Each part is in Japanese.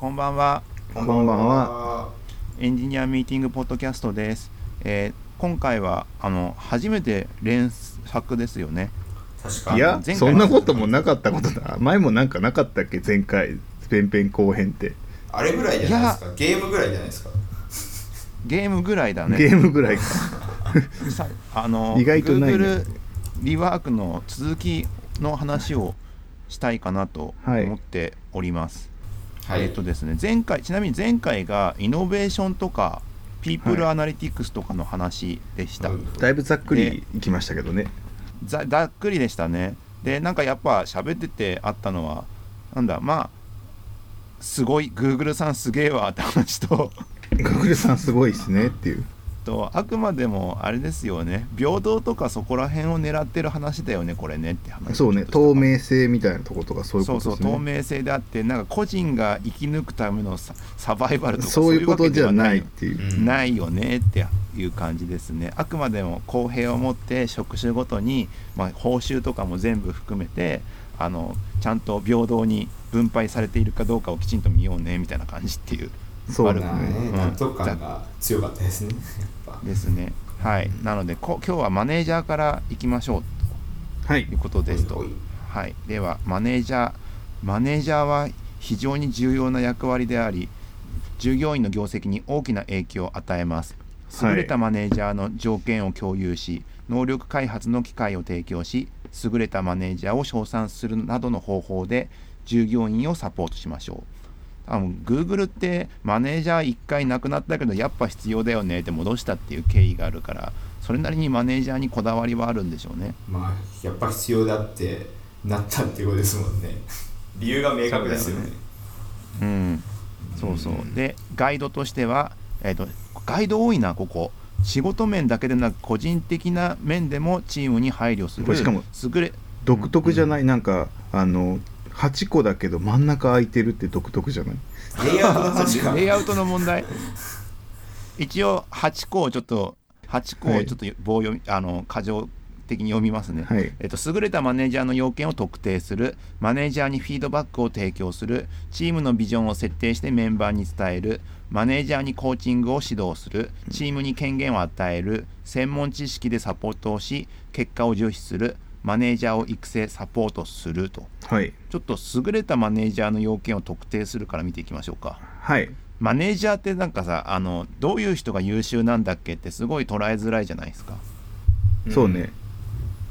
こんばんは。こんばんは。エンジニアミーティングポッドキャストです。えー今回はあの初めて連作ですよね。い確かや前回、そんなこともなかったことだ。前もなんかなかったっけ？前回、ペンペン後編って。あれぐらいじゃないですか？ゲームぐらいじゃないですか？ゲームぐらいだね。ゲームぐらいか。さあの意外とないね Google リワークの続きの話をしたいかなとはい思っております。はいえっとですね、前回ちなみに前回がイノベーションとかピープルはいアナリティクスとかの話でした。うんだいぶざっくりいきましたけどね。ざざっくりでしたねでなんかやっぱ喋っててあったのはなんだまあすごい Google さんすげえわって話とグーグルさんすごいですねっていう。とあくまでもあれですよね。平等とかそこら辺を狙ってる話だよねこれねって話。そうね、透明性みたいなとことかそういうそうそうことですね。透明性であってなんか個人が生き抜くためのササバイバルとかそういうことじゃないっよていう。うんないよねっていう感じですね。あくまでも公平を持って職種ごとに、まあ、報酬とかも全部含めてあのちゃんと平等に分配されているかどうかをきちんと見ようねみたいな感じっていうそう悪くまあね。うん。納得感が強かったですね。やっぱ。ですね。はい。なのでこ今日はマネージャーからいきましょうはい。という。ことですと。ほいはい、ではマネージャーマネージャーは非常に重要な役割であり従業員の業績に大きな影響を与えます。はい優れたマネージャーの条件を共有し能力開発の機会を提供し優れたマネージャーを称賛するなどの方法で従業員をサポートしましょう多分 Google ってマネージャー1回亡くなったけどやっぱ必要だよねって戻したっていう経緯があるからそれなりにマネージャーにこだわりはあるんでしょうね。まあやっぱ必要だってなったっていうことですもんね。理由が明確ですよね。うん、そうそう。うんでガイドとしては、えー、とガイド多いなここ。仕事面だけでなく個人的な面でもチームに配慮する。これしかも優れ独特じゃない、なんか、あの、8個だけど真ん中空いてるって独特じゃない？レイアウトのレイアウトの問題。一応8個をちょっと8個をちょっと棒読み、あの過剰的に読みますね、はい。えっと、優れたマネージャーの要件を特定するマネージャーにフィードバックを提供するチームのビジョンを設定してメンバーに伝えるマネージャーにコーチングを指導するチームに権限を与える専門知識でサポートをし結果を重視するマネージャーを育成サポートするとはい。ちょっと優れたマネージャーの要件を特定するから見ていきましょうかはい。マネージャーってなんかさあのどういう人が優秀なんだっけってすごい捉えづらいじゃないですかそうね。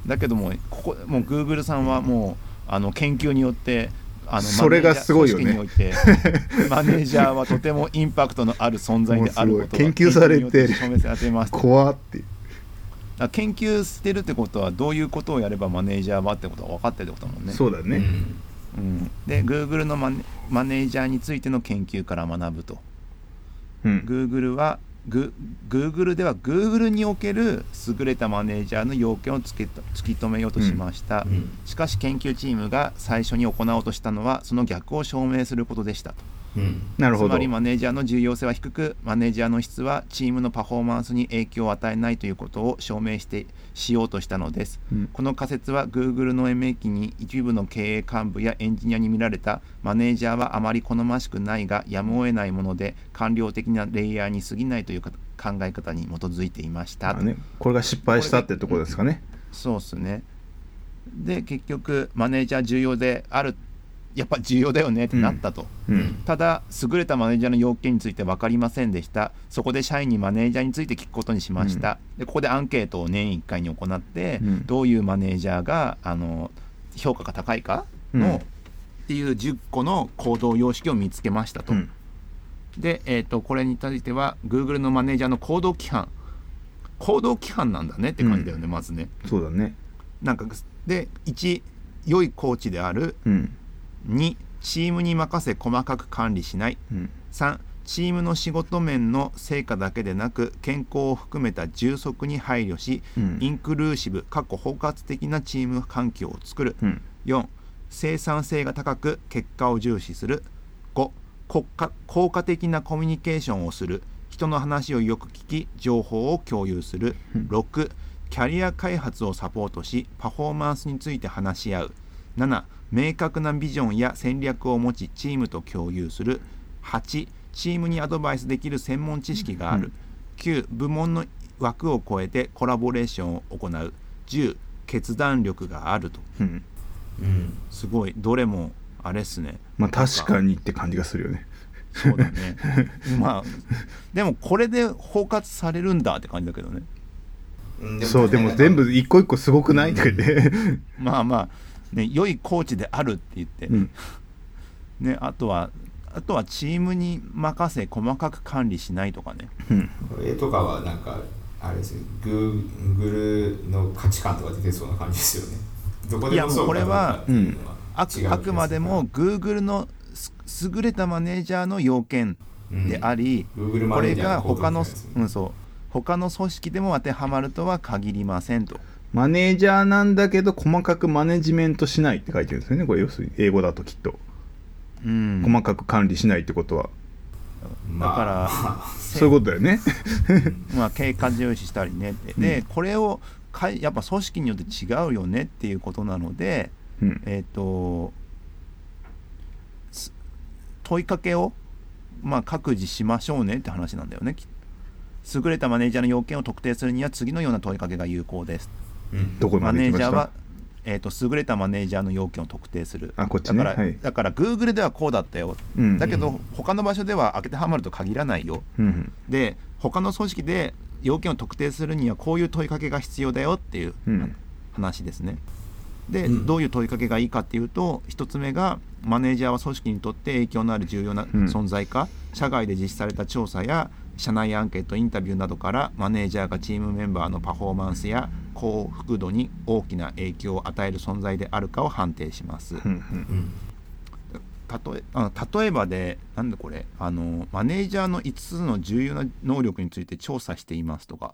だけどもここもう Google さんはもうあの研究によってあのそれがすごいよねマネージャー組織において マネージャーはとてもインパクトのある存在であることが 研究されて証明されています怖って。ら研究してるってことはどういうことをやればマネージャーはってことが分かってるってことだもんね。そうだね。うん、で Google のマネマネージャーについての研究から学ぶと。うん。Google はグ Google では Google における優れたマネージャーの要件を突き突き止めようとしました、うん。しかし研究チームが最初に行おうとしたのはその逆を証明することでしたとうん。なるほど。つまり。マネージャーの重要性は低くマネージャーの質はチームのパフォーマンスに影響を与えないということを証明してしようとしたのです。うん。この仮説は Google の延命期に一部の経営幹部やエンジニアに見られたマネージャーはあまり好ましくないがやむを得ないもので官僚的なレイヤーに過ぎないというか考え方に基づいていました。あね、これが失敗したってところですかね。そうっすね。で結局マネージャー重要であるやっぱ重要だよねってなったと、うん。ただ優れたマネージャーの要件について分かりませんでした。そこで社員にマネージャーについて聞くことにしました、でここでアンケートを年1回に行って、うん。どういうマネージャーがあの評価が高いか？の、うん。っていう10個の行動様式を見つけましたと、うん。で、えー、とこれについては Google のマネージャーの行動規範。行動規範なんだねって感じだよね、まずね。そうだね。なんかで1良いコーチであるうん。2チームに任せ細かく管理しない。うん。3チームの仕事面の成果だけでなく健康を含めた充足に配慮し、うん。インクルーシブ過去包括的なチーム環境を作る、うん。4生産性が高く結果を重視する。5国家効果的なコミュニケーションをする。人の話をよく聞き情報を共有する。うん。6キャリア開発をサポートしパフォーマンスについて話し合う。7明確なビジョンや戦略を持ちチームと共有する。8チームにアドバイスできる専門知識がある、9部門の枠を超えてコラボレーションを行う。10決断力があると。うん。うん。すごい。どれもあれっすね。まあ確かにって感じがするよね。そうだね。まあでもこれで包括されるんだって感じだけどね。うんそうでも全部一個一個すごくない？とか言って、まあまあね良いコーチであるって言って、うん、ねあとはあとはチームに任せ細かく管理しないとかね。うん。絵とかはなんかあれですよ。グーグルの価値観とか出てそうな感じですよね。どこでもそうかどうかっていうのはう気がする。あくまでも Google のす優れたマネージャーの要件であり、うん Google これマネージャーが他の、うん、そう。他の組織でも当てはまるとは限りませんと。マネージャーなんだけど細かくマネジメントしないって書いてるんですよね。これ要するに英語だときっと、うん、細かく管理しないってことは。だから、そういうことだよね。まあ、経過重視したりね。って、でこれをかいやっぱ組織によって違うよねっていうことなので、うん。えっ、とす問いかけを、まあ、各自しましょうねって話なんだよねき優れたマネージャーの要件を特定するには次のような問いかけが有効ですうん。どこまマで行きました？ネージャーは、えー、と優れたマネージャーの要件を特定する。あこっちだから、ねはい。だから Google ではこうだったよ、うんだけど、うん他の場所では当てはまると限らないよ。うんで他の組織で要件を特定するにはこういう問いかけが必要だよっていううん。話ですね。で、うん。どういう問いかけがいいかっていうと1つ目がマネージャーは組織にとって影響のある重要なうん。存在か、社外で実施された調査や社内アンケートインタビューなどからマネージャーがチームメンバーのパフォーマンスや幸福度に大きな影響を与える存在であるかを判定します。例えあ例えばでなんでこれあのマネージャーの5つの重要な能力について調査していますとか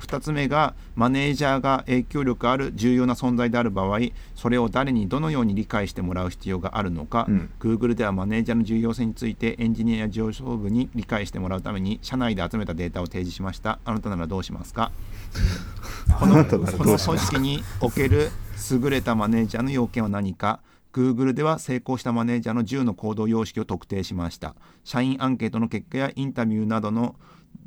2つ目がマネージャーが影響力ある重要な存在である場合それを誰にどのように理解してもらう必要があるのか、うん。Google ではマネージャーの重要性についてエンジニアや上層部に理解してもらうために社内で集めたデータを提示しました。あなたならどうしますか？このこの組織における優れたマネージャーの要件は何か？Google では成功したマネージャーの10の行動様式を特定しました。社員アンケートの結果やインタビューなどの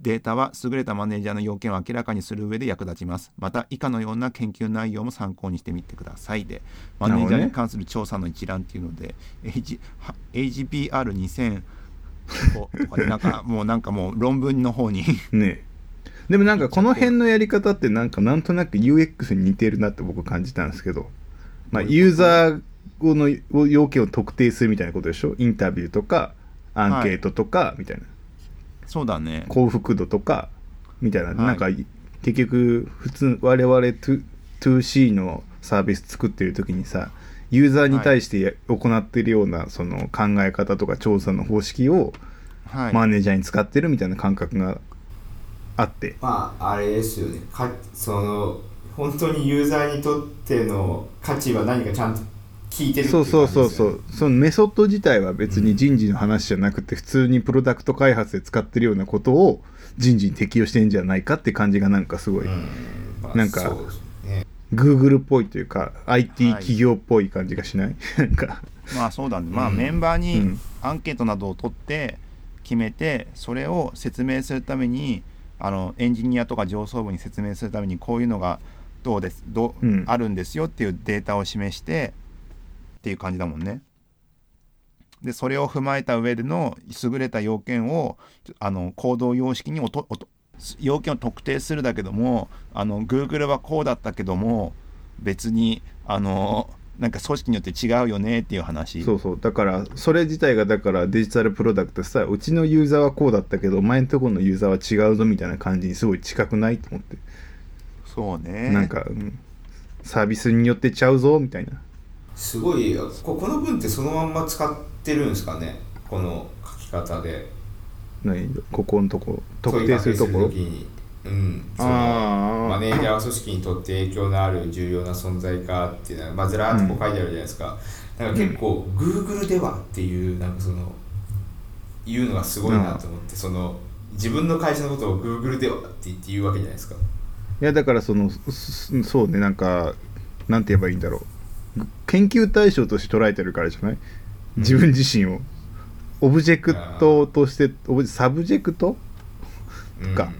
データは優れたマネージャーの要件を明らかにする上で役立ちます。また以下のような研究内容も参考にしてみてください。でマネージャーに関する調査の一覧っていうので、は HBR2000 とかでなんかもうなんかもう論文の方にね。でもなんかこの辺のやり方ってなんかなんとなく UX に似てるなって僕感じたんですけど、まあ、ユーザーの要件を特定するみたいなことでしょ？インタビューとかアンケートとかみたいな、そうだね。幸福度とかみたいな、はい。なんか結局普通我々 2- 2C のサービス作ってる時にさユーザーに対してや行ってるようなその考え方とか調査の方式をはい、マネージャーに使ってるみたいな感覚があって、まああれですよね。かその本当にユーザーにとっての価値は何かちゃんと聞いてるそいううそうそうそう。そのメソッド自体は別に人事の話じゃなくて普通にプロダクト開発で使ってるようなことを人事に適用してんじゃないかって感じがなんかすごい、うん。まあなんかね。Google っぽいというか IT はい。企業っぽい感じがしない、なんか。まあそうだね、まあうん。メンバーうにん。アンケートなどを取って決めてそれを説明するためにあのエンジニアとか上層部に説明するためにこういうのがどうですどう、うん。あるんですよっていうデータを示してっていう感じだもんね。でそれを踏まえた上での優れた要件をあの行動様式におと要件を特定するだけどもあの Google はこうだったけども別にあのなんか組織によって違うよねっていう話。そうそう。だからそれ自体がだからデジタルプロダクトさうちのユーザーはこうだったけどお前んところのユーザーは違うぞみたいな感じにすごい近くないと思って、そうね。なんか、うん。サービスによってちゃうぞみたいなすごいここの文ってそのまんま使ってるんですかね？この書き方で。何？ここのとこ特定するとこ？ろうん。そのあマネージャーは組織にとって影響のある重要な存在かっていうのが、まあ、ずらーっとこう書いてあるじゃないですか、だから結構 Google ではっていうなんかその言うのがすごいなと思って、その自分の会社のことを Google ではって言って言うわけじゃないですか。いやだからそのすそうねなんかなんて言えばいいんだろう研究対象として捉えてるからじゃない？自分自身を。オブジェクトとしてオブサブジェクト？うん。か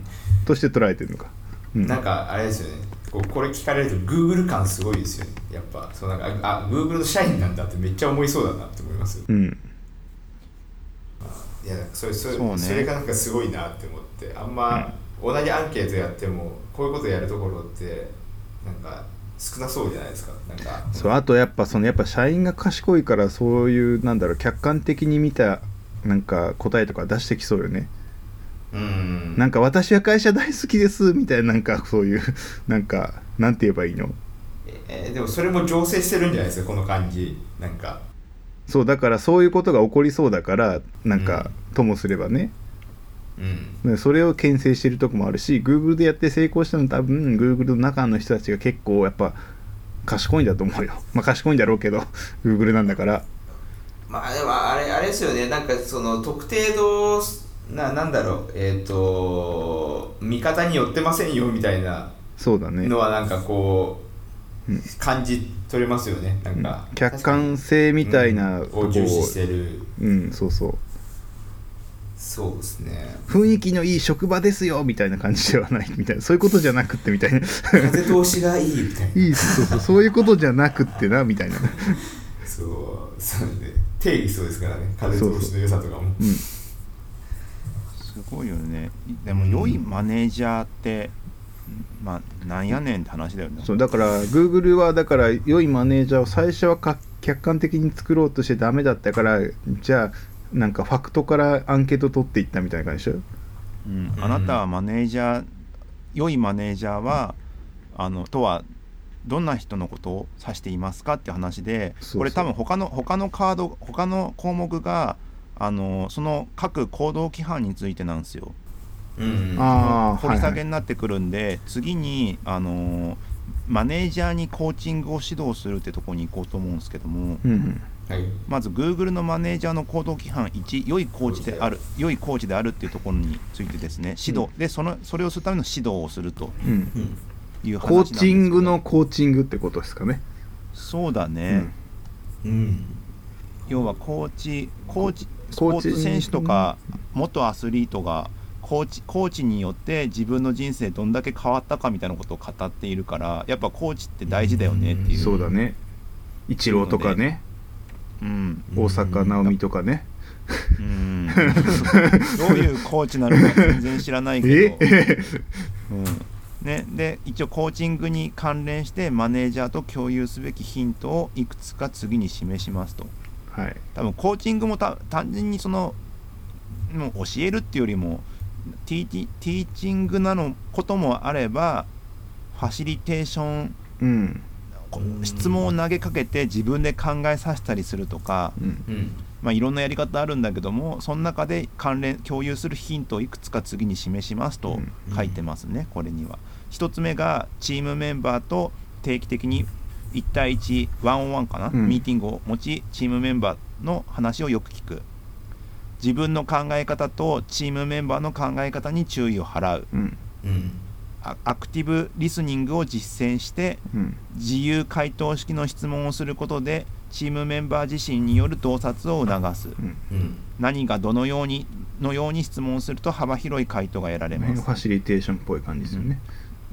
として捉えてるのか、うん、なんかあれですよね。こうこれ聞かれると Google 感すごいですよね。やっぱ。そうなんかあ Google の社員なんだってめっちゃ思いそうだなって思いますよ。うん。いやそれそれね。それがなんかすごいなって思って。あんま、同じアンケートやってもこういうことやるところってなんか少なそうじゃないですか。なんか。そうあとやっぱそのやっぱ社員が賢いからそういうなんだろう客観的に見たなんか答えとか出してきそうよね。うん。なんか私は会社大好きですみたいななんかそういうなんかなんて言えばいいの？えーでもそれも醸成してるんじゃないですかこの感じ。なんか。そうだからそういうことが起こりそうだからなんか、ともすればねうん。ねそれを牽制してるとこもあるし Google でやって成功したの多分 Google の中の人たちが結構やっぱ賢いんだと思うよ。まあ賢いんだろうけど Google なんだから。まあでもあれあれですよね。なんかその特定のななんだろう。えっ、と見方によってませんよみたいなそうだね。のはなんかこう、うん。感じ取れますよね。なんか、客観性みたいなうん。とこを重視してる。うん。そうそうそうですね。雰囲気のいい職場ですよみたいな感じではないみたいな。そういうことじゃなくってみたいな。風通しがいいみたいな。いいそうそうそういうことじゃなくってなみたいな。そうそうね定義そうですからね。風通しの良さとかも。うん。すごいよね。でも良いマネージャーってまあなんやねんって話だよね。そうだから Google はだから良いマネージャーを最初はか客観的に作ろうとしてダメだったからじゃあなんかファクトからアンケート取っていったみたいな感じでしょ？うん、あなたはマネージャー良いマネージャーはあのとはどんな人のことを指していますかって話でそうそう。これ多分他の他のカード他の項目があのその各行動規範についてなんですよ。うん。ああ掘り下げはいになってくるんで、次にあのマネージャーにコーチングを指導するってところに行こうと思うんですけども、うんうんはい。まず Google のマネージャーの行動規範1良いコーチである良いコーチであるっていうところについてですね指導、でそのそれをするための指導をするとうん。うん。いう話コーなんですけど。チングのコーチングってことですかね。そうだね、うん。要はコーチコーチスポーツ選手とか元アスリートがコーチコーチによって自分の人生どんだけ変わったかみたいなことを語っているからやっぱコーチって大事だよねっていう、そうだね。イチローとかねうん。大坂なおみとかね。うん、どういうコーチなのか全然知らないけど、え？うん。ね、で一応コーチングに関連してマネージャーと共有すべきヒントをいくつか次に示しますと。はい。多分コーチングもた単純にそのもう教えるっていうよりもティーティティーチングなのこともあればファシリテーションうん。こ質問を投げかけて自分で考えさせたりするとか、うん。うんまあ、いろんなやり方あるんだけどもその中で関連共有するヒントをいくつか次に示しますとうん。書いてますね、これには。一つ目がチームメンバーと定期的に1対1ワンオンワンかな、うん。ミーティングを持ちチームメンバーの話をよく聞く。自分の考え方とチームメンバーの考え方に注意を払う。うん。うん。あアクティブリスニングを実践してうん。自由回答式の質問をすることでチームメンバー自身による洞察を促す。うん。うん。何がどのようにのように質問すると幅広い回答が得られます。ファシリテーションっぽい感じですよね。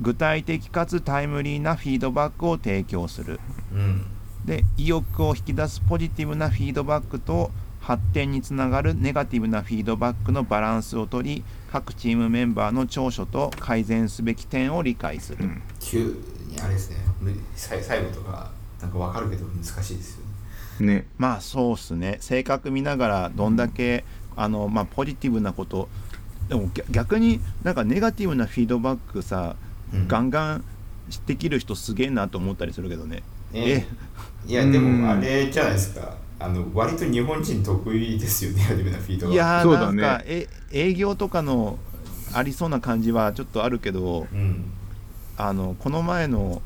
具体的かつタイムリーなフィードバックを提供する。うん。で意欲を引き出すポジティブなフィードバックと発展につながるネガティブなフィードバックのバランスをとり各チームメンバーの長所と改善すべき点を理解する、うん。急にあれですね。む最最後とかなんかわかるけど難しいですよね。ね。まあそうっすね。性格見ながらどんだけあの、まあ、ポジティブなことでも逆逆になんかネガティブなフィードバックさ、うん。ガンガンできる人すげえなと思ったりするけどね。え。いやうん。でもあれじゃないですかあの割と日本人得意ですよねネガティブなフィードバックいやー、そうだね。なんかえ営業とかのありそうな感じはちょっとあるけどうん。あのこの前の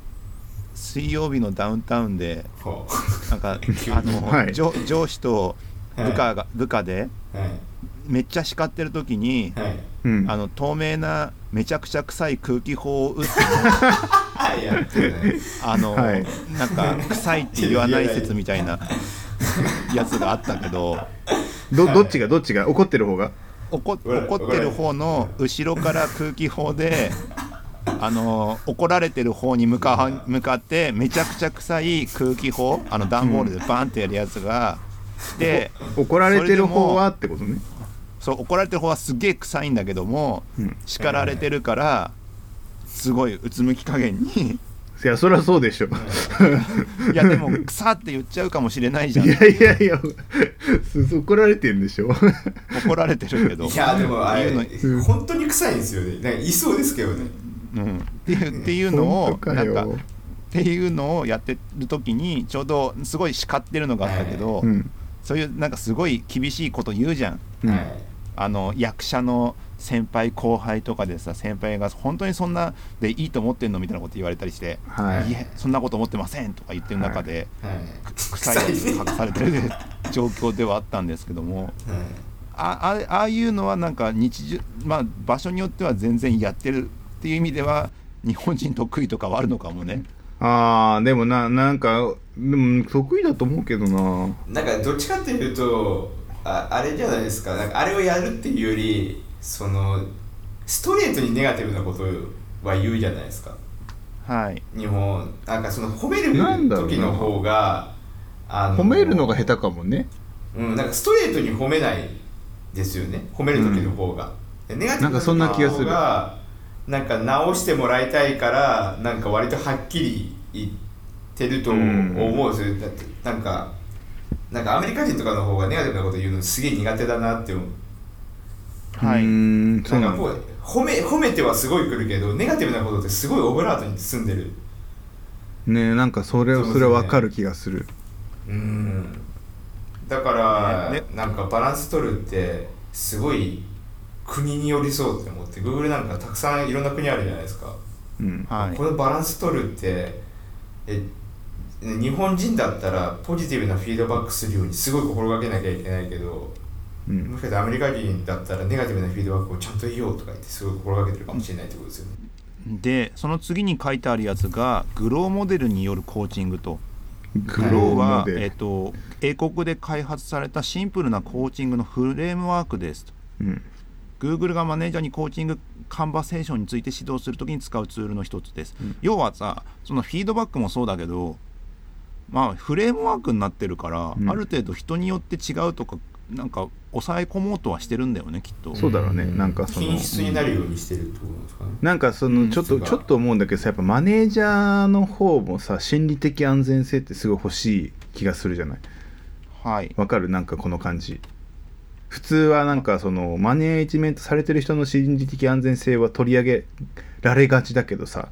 水曜日のダウンタウンでほなんか あの、はい。上上司と部下が、部下でうはい。めっちゃ叱ってる時に、あの透明なめちゃくちゃ臭い空気砲を撃 ってあの、はい。なんか臭いって言わない説みたいな やつがあったけど。どどっちがどっちが怒ってる方が？怒俺怒ってる方の後ろから空気砲で あの怒られてる方に向か向かってめちゃくちゃ臭い空気砲あの段ボールでバンってやるやつが来て、怒られてる方はってことね。そう怒られてる方はすげえ臭いんだけども、うん。叱られてるからすごいうつむき加減にいやそりゃそうでしょ。いやでも臭って言っちゃうかもしれないじゃん。いやいやいやす怒られてんでしょ。怒られてるけど。いやでもあれ言うの本当に臭いんですよね。なんかいそうですけどね。うん、っていうっていうの本をなんかっていうのをやってる時にちょうどすごい叱ってるのがあったけど、うん。そういうなんかすごい厳しいこと言うじゃん。はい。あの役者の先輩後輩とかでさ先輩が本当にそんなでいいと思ってんのみたいなこと言われたりして「はい。いえそんなこと思ってません」とか言ってる中で、はい。臭いやつ隠されてる 状況ではあったんですけどもはい。ああああいうのはなんか日常まあ場所によっては全然やってるっていう意味では日本人得意とかはあるのかもね。ああでもななんかでも得意だと思うけどな。なんかどっちかっていうとああれじゃないですか。なんかあれをやるっていうよりそのストレートにネガティブなことは言うじゃないですか。はい。日本。なんかその褒める時の方があの褒めるのが下手かもね。うん、なんかストレートに褒めないですよね。褒める時の方が、でネガティブなんかそんな気がする。時の方がなんか直してもらいたいからなんか割とはっきり言ってると思うんですよ、だってなんかなんかアメリカ人とかの方がネガティブなこと言うのすげえ苦手だなって思うはい。んそうななんんだかこう褒め褒めてはすごい来るけどネガティブなことってすごいオブラートに包んでる。ねなんかそれそうですね。それは分かる気がする。うん。だから、ねね。なんかバランス取るってすごい国によりそうって思って Google なんかたくさんいろんな国あるじゃないですか、うん。はい。このバランス取るってえ日本人だったらポジティブなフィードバックするようにすごい心がけなきゃいけないけどうん。もしかしてアメリカ人だったらネガティブなフィードバックをちゃんと言おうとか言ってすごい心がけてるかもしれないってことですよね。でその次に書いてあるやつがグローモデルによるコーチングと。グローグローはモ、デルえっと英国で開発されたシンプルなコーチングのフレームワークですと。うん。Google がマネージャーにコーチングカンバセーションについて指導するときに使うツールの一つです、うん。要はさそのフィードバックもそうだけどまあフレームワークになってるから、うん。ある程度人によって違うとかなんか抑え込もうとはしてるんだよねきっと。そうだろうね。なんかその品質になるようにしてるってことなんですかね。なんかそのちょっと、うんちょっと思うんだけどさやっぱマネージャーの方もさ心理的安全性ってすごい欲しい気がするじゃない？はい。わかる？なんかこの感じ。普通はなんかそのマネージメントされてる人の心理的安全性は取り上げられがちだけどさ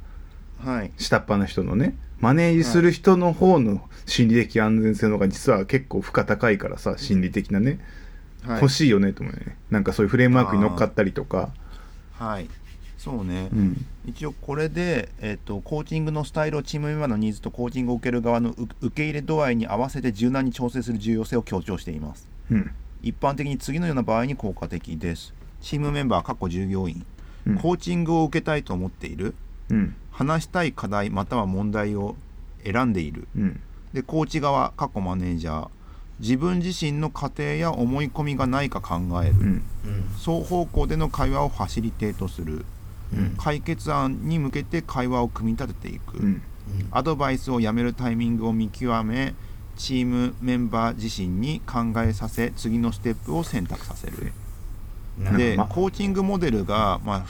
はい。下っ端の人のね。マネージする人の方の心理的安全性の方が実は結構負荷高いからさ心理的なね、はい。欲しいよねと思うよね。なんかそういうフレームワークに乗っかったりとか。はい。そうね、うん。一応これで、えっとコーチングのスタイルをチームメンバーのニーズとコーチングを受ける側のう受け入れ度合いに合わせて柔軟に調整する重要性を強調しています。うん。一般的に次のような場合に効果的です。チームメンバー過去従業員、うん。コーチングを受けたいと思っている。うん。話したい課題または問題を選んでいる。うん。でコーチ側過去マネージャー自分自身の過程や思い込みがないか考える、うん。うん双方向での会話をファシリテートする。うん。解決案に向けて会話を組み立てていく、うん。アドバイスをやめるタイミングを見極めチームメンバー自身に考えさせ次のステップを選択させる。うんでまコーチングモデルが、まあ、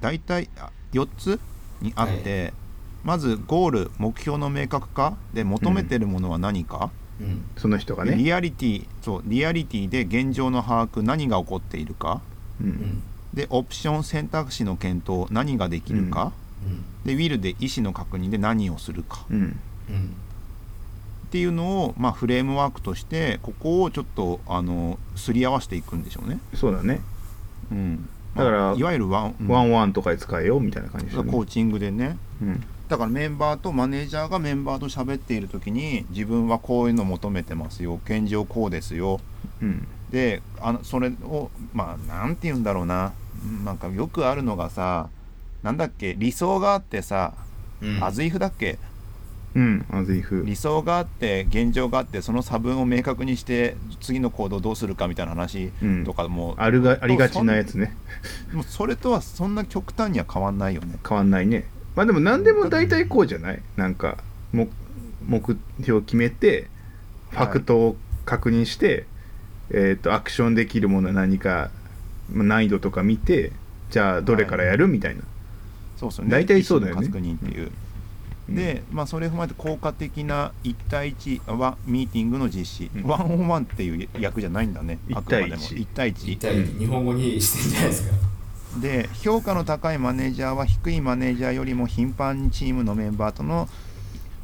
大体あ4つにあって、まずゴール目標の明確化。で求めてるものは何か、うん。その人がね。リアリティそうリアリティで現状の把握何が起こっているか。ううん。んでオプション選択肢の検討何ができるか、うん。でウィルで意思の確認で何をするか。うん。うん。っていうのを、まあ、フレームワークとしてここをちょっとあのすり合わせていくんでしょうね。そうだね。うん、だからまあいわゆるワン、うん。ワンワンとかで使えよみたいな感じでね。コーチングでね。うんだからメンバーとマネージャーがメンバーと喋っている時に自分はこういうの求めてますよ現状こうですよ。うん。であのそれをまあなんて言うんだろうな。うんなんかよくあるのがさなんだっけ理想があってさ、うん。アズイフだっけ？うんアゼイフ。理想があって現状があってその差分を明確にして次の行動をどうするかみたいな話うん。とかも、あるがありがちなやつね。もうそれとはそんな極端には変わんないよね。変わんないねまあでも何でも大体こうじゃない？なんか目目標を決めてファクトを確認して、えー、とアクションできるものは何かまあ難易度とか見てじゃあどれからやる？みたいな、そうですよね。大体そうだよね。確認っていう、うん。で、まあ、それを踏まえて効果的な1対1はミーティングの実施、うん。ワンオンワンっていう役じゃないんだね。一あくまでも。対一。1対1一。体日本語にしてんじゃないですかで評価の高いマネージャーは低いマネージャーよりも頻繁にチームのメンバーとの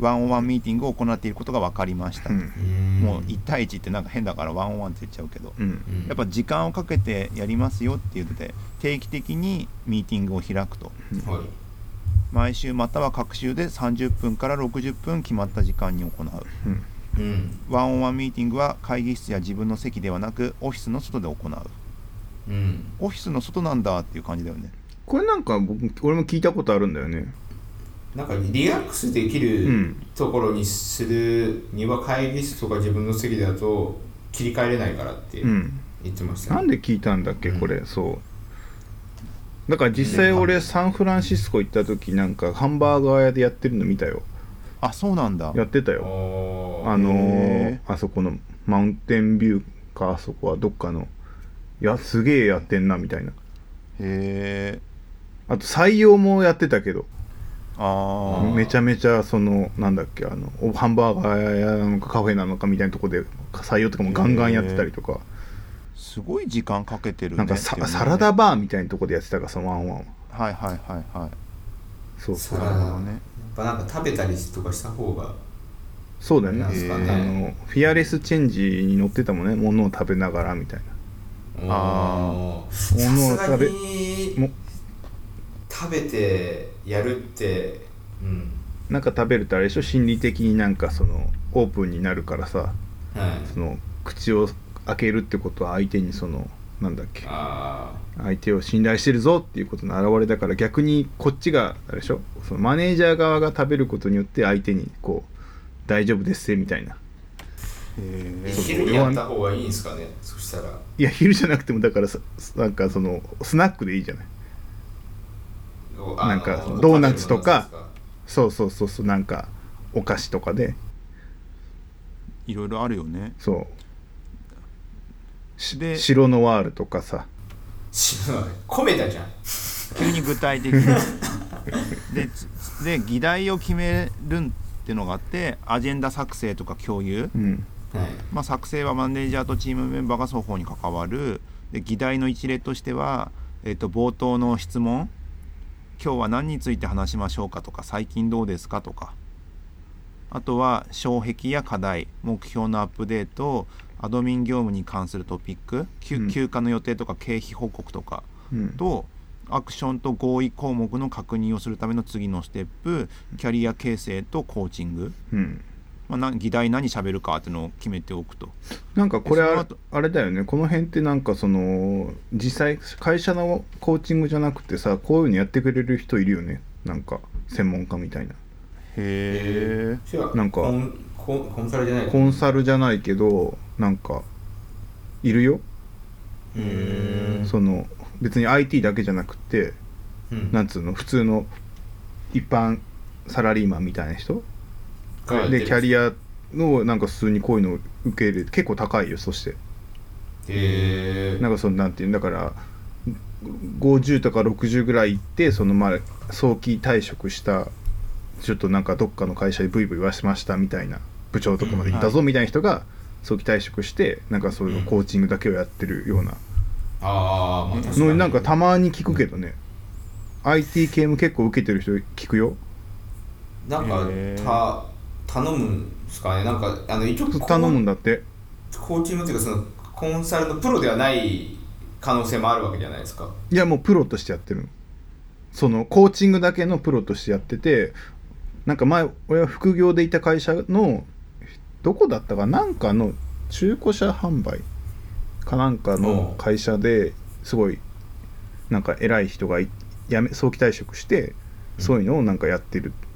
ワンオンワンミーティングを行っていることが分かりました、うん。もう1対1ってなんか変だからワンオンワンって言っちゃうけど、うん。うん。やっぱ時間をかけてやりますよって言ってて定期的にミーティングを開くと。はい。毎週または各週で30分から60分決まった時間に行う。うん。うん。ワンオンワンミーティングは会議室や自分の席ではなくオフィスの外で行ううん。オフィスの外なんだっていう感じだよね。これなんか僕俺も聞いたことあるんだよね。なんかリラックスできうるん。ところにするには会議室とか自分の席だと切り替えれないからってうん。言ってましたね。なんで聞いたんだっけうん。これ、そう。だから実際俺サンフランシスコ行った時なんかハンバーガー屋でやってるの見たよ。あそうなんだ。やってたあよー。あのーへあそこのマウンテンビューかあそこはどっかのいやすげえやってんなみたいな。へえあと採用もやってたけど。ああめちゃめちゃそのなんだっけあのおハンバーガー屋なのかカフェなのかみたいなとこで採用とかもガンガンやってたりとか、すごい時間かけてるねなんかさっていうねサラダバーみたいなとこでやってたからそのワンワン。ははいはいはいはい。そう。サラダねやっぱなんか食べたりとかした方が。そうだよね。あね。のフィアレスチェンジに載ってたもんね。物を食べながらみたいなあー。さすが食べにも。食べてやるってうん。なんか食べるとあれでしょ？心理的になんかそのオープンになるからさはい。その口を開けるってことは相手にそのなんだっけ？あ相手を信頼してるぞっていうことの表れだから逆にこっちがあれでしょ？そのマネージャー側が食べることによって相手にこう大丈夫ですみたいなえそう昼にやった方がいいんですかね？そしたら。いや昼じゃなくてもだからさなんかそのスナックでいいじゃない？なんかドーナツとかそうそうそうそうなんかお菓子とかで。いろいろあるよね。そう。しで白ノワールとかさ。ですか知らない米だじゃん急に具体的に。でつで議題を決めるっていうのがあってアジェンダ作成とか共有、うん。はいまあ、作成はマネージャーとチームメンバーが双方に関わる。で議題の一例としては、えっと冒頭の質問。今日は何について話しましょうかとか最近どうですかとか。あとは障壁や課題目標のアップデートアドミン業務に関するトピック休暇の予定とか経費報告とかうん。とアクションと合意項目の確認をするための次のステップキャリア形成とコーチング、うんまあ、な議題何喋るかっていうのを決めておくと。なんかこれああれだよね。この辺ってなんかその実際会社のコーチングじゃなくてさこういうのやってくれる人いるよね。なんか専門家みたいな。へえなんかコンコンコンサルじゃない？コンサルじゃないけどなんかいるよ。その別に IT だけじゃなくてうん。なんつうの？普通の一般サラリーマンみたいな人でキャリアのなんか普通にこういうのを受け入れて結構高いよそして。へえなんかそのなんていうんだから50とか60ぐらい行ってそのまあ早期退職したちょっとなんかどっかの会社でブイブイ言わしましたみたいな部長とかまで行ったぞみたいな人が早期退職してなんかそういうコーチングだけをやってるような。のなんかたまに聞くけどね。IT 系も結構受けてる人聞くよ。なんかた頼むんですかね？なんかあの一応コ頼むんだって。コーチングっていうかそのコンサルのプロではない可能性もあるわけじゃないですか。いやもうプロとしてやってるの。そのコーチングだけのプロとしてやっててなんか前俺は副業でいた会社のどこだったかな？んかの中古車販売かなんかの会社ですごいなんか偉い人がい辞め早期退職してそういうのをなんかやってる。って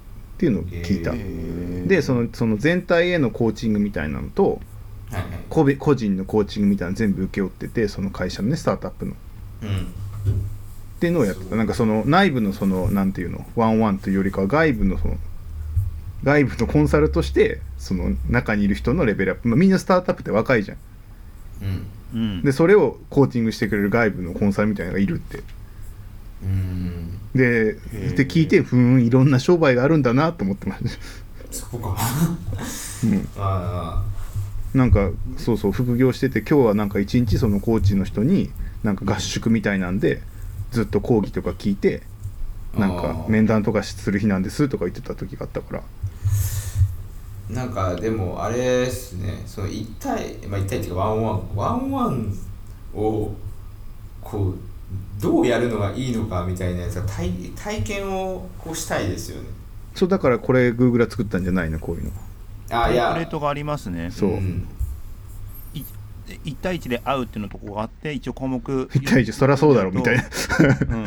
いうのを聞いた、へー。でそのその全体へのコーチングみたいなのとはいはい。個別個人のコーチングみたいなの全部請け負っててその会社のねスタートアップの。っうんていうのをやってた。なんかその内部のそのなんていうのワンワンというよりかは外部のその外部のコンサルとしてその中にいる人のレベルアップ、まあ、みんなスタートアップって若いじゃん。うん。うん。でそれをコーチングしてくれる外部のコンサルみたいなのがいるって。うんでー。で聞いてふーんいろんな商売があるんだなと思ってました。そこか。うん。あなんかそうそう副業してて今日はなんか一日そのコーチの人になんか合宿みたいなんでずっと講義とか聞いてなんか面談とかする日なんですとか言ってた時があったから。あなんかでもあれですね。その1対まあ1対っていうかワンワンワンワンをこうどうやるのがいいのかみたいなやつは体体験をこうしたいですよね。そうだからこれ Google は作ったんじゃないの？こういうの。あいや。プレートがありますね。そう。うん。1対1で会うっていうのとこがあって一応項目一対一そりゃそうだろみたいな。うん、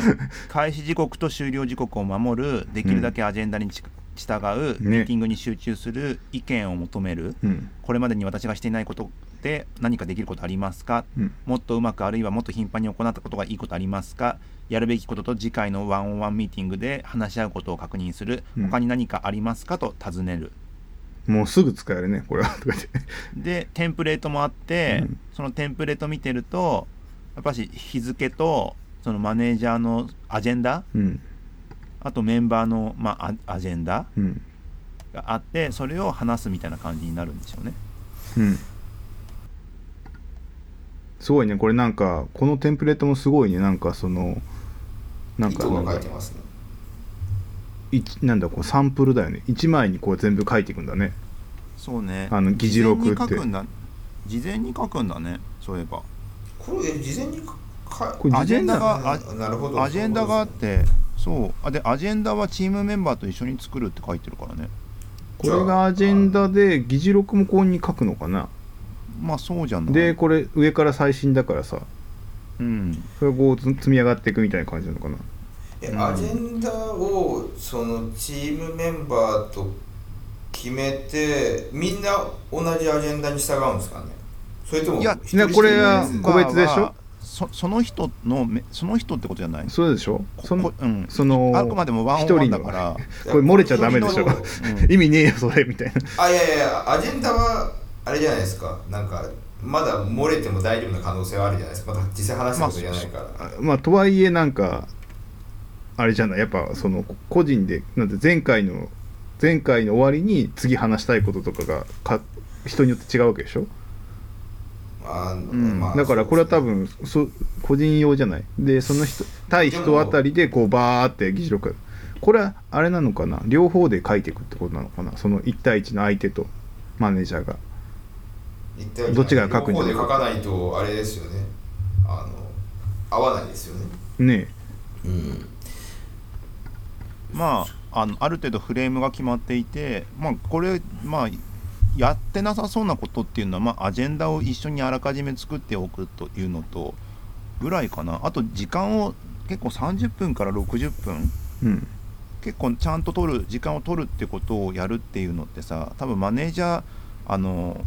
開始時刻と終了時刻を守るできるだけアジェンダにち従う、ミーティングに集中する意見を求める。うん。これまでに私がしていないことで何かできることありますか？うん。もっとうまくあるいはもっと頻繁に行ったことがいいことありますか？やるべきことと次回のワンオンワンミーティングで話し合うことを確認する。うん。他に何かありますかと尋ねる。もうすぐ使えるねこれは。とか言って。でテンプレートもあって、うん。そのテンプレート見てるとやっぱし日付とそのマネージャーのアジェンダうん。あとメンバーの、まあ、アアジェンダうん。があってそれを話すみたいな感じになるんでしょうね。うんすごいね。これなんかこのテンプレートもすごいね。なんかそのなんか糸なんかが書いてます？ね一なんだこうサンプルだよね。1枚にこう全部書いていくんだね。そうね。あの議事録って。事前に書くんだ。事前に書くんだね。そういえば。これえ事前にかかこれアジェンダあがあなるほど。アジェンダがあってそう。あでアジェンダはチームメンバーと一緒に作るって書いてるからね。これがアジェンダで議事録もここに書くのかな？まあそうじゃない。でこれ上から最新だからさ。うん。それがこう積み上がっていくみたいな感じなのかな。えうん。アジェンダをそのチームメンバーと決めてみんな同じアジェンダに従うんですかね。それともいやこれは個別でしょ？そその人のめその人ってことじゃないそうでしょ？こそのこうん、そのあくまでもワンオンワンだから、これ漏れちゃダメでしょ？うん。意味ねえよそれみたいな。あいやいやアジェンダはあれじゃないですか。なんかまだ漏れても大丈夫な可能性はあるじゃないですか。まだ実際話したことじゃないから、あまあとはいえなんかあれじゃない？やっぱその個人でなんて前回の前回の終わりに次話したいこととかがか人によって違うわけでしょ？あん。まあだからこれは多分そ個人用じゃない？でその人対人あたりでこうバーって議事録。これはあれなのかな？両方で書いていくってことなのかな？その1対1の相手とマネージャーが一体どっちが書くんで書かないとあれですよね。あの合わないですよね。ねうん。まああのある程度フレームが決まっていて、まあ、これ、まあ、やってなさそうなことっていうのは、まあ、アジェンダを一緒にあらかじめ作っておくというのとぐらいかな。あと時間を結構30分から60分。うん。結構ちゃんと取る時間を取るってことをやるっていうのってさ多分マネージャーあの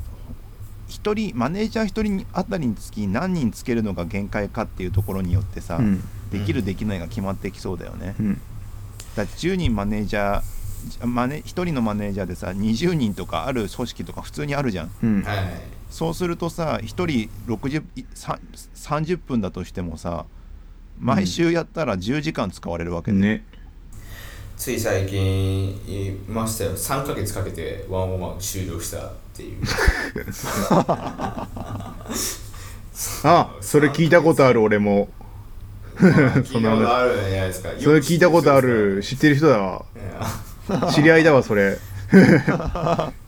一人マネージャー1人あたりにつき何人つけるのが限界かっていうところによってさ、うん。できるできないが決まってきそうだよね。うん。だって10人マネージャーマネ1人のマネージャーでさ20人とかある組織とか普通にあるじゃん。うん。はいはいそうするとさ1人60いさ30分だとしてもさ毎週やったら10時間使われるわけで、ねつい最近言いましたよ。3ヶ月かけてワンオンワン終了したっていう。あそれ聞いたことある俺も。聞いたことあるじゃないですか。それ聞いたことある。知ってる人だわ。知り合いだわそれ。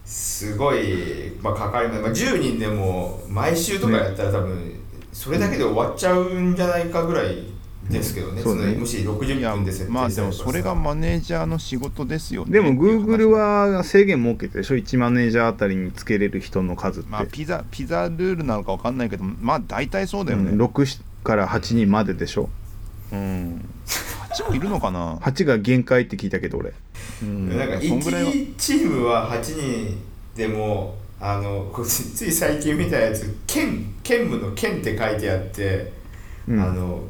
すごい、まあ、かかります、まあ、10人でも毎週とかやったら多分それだけで終わっちゃうんじゃないかぐらいですけどね,、うんそうね。のむしろい60や分で設定まあでもそれがマネージャーの仕事ですよね。でも Google は制限設けてるでしょ？1マネージャーあたりにつけれる人の数って、まあピザピザルールなのか分かんないけどまあ大体そうだようん。ね6から8人まででしょ？うん。8もいるのかな？8が限界って聞いたけど俺。うん。なんかそんぐらいは。1チームは8人でもあの つい最近見たやつ兼兼務の兼って書いてあって、うん。あの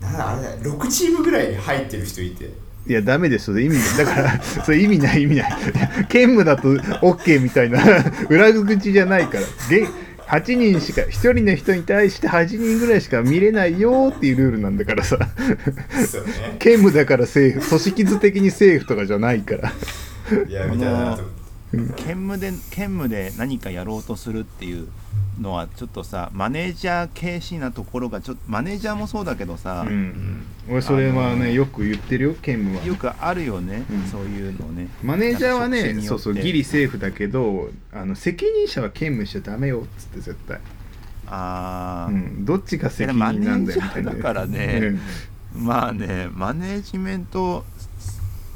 なんだあれだ6チームぐらいに入ってる人いて。いやダメです。それ意味だから それ意味ない意味ない。兼務だと OK みたいな。裏口じゃないから。で8人しか1人の人に対して8人ぐらいしか見れないよっていうルールなんだからさ。兼務 だからセーフ。組織図的にセーフとかじゃないから。いやみたいなと思って兼務で兼務で何かやろうとするっていうのはちょっとさマネージャー形式なところがちょっとマネージャーもそうだけどさ、うん俺それはねよく言ってるよ兼務は。よくあるよね、うん。そういうのね。マネージャーはねそうそうギリセーフだけどあの責任者は兼務しちゃダメよっつって絶対、ああ、うん、どっちが責任なんだよみたいな。ーだからね。うん。まあねマネージメント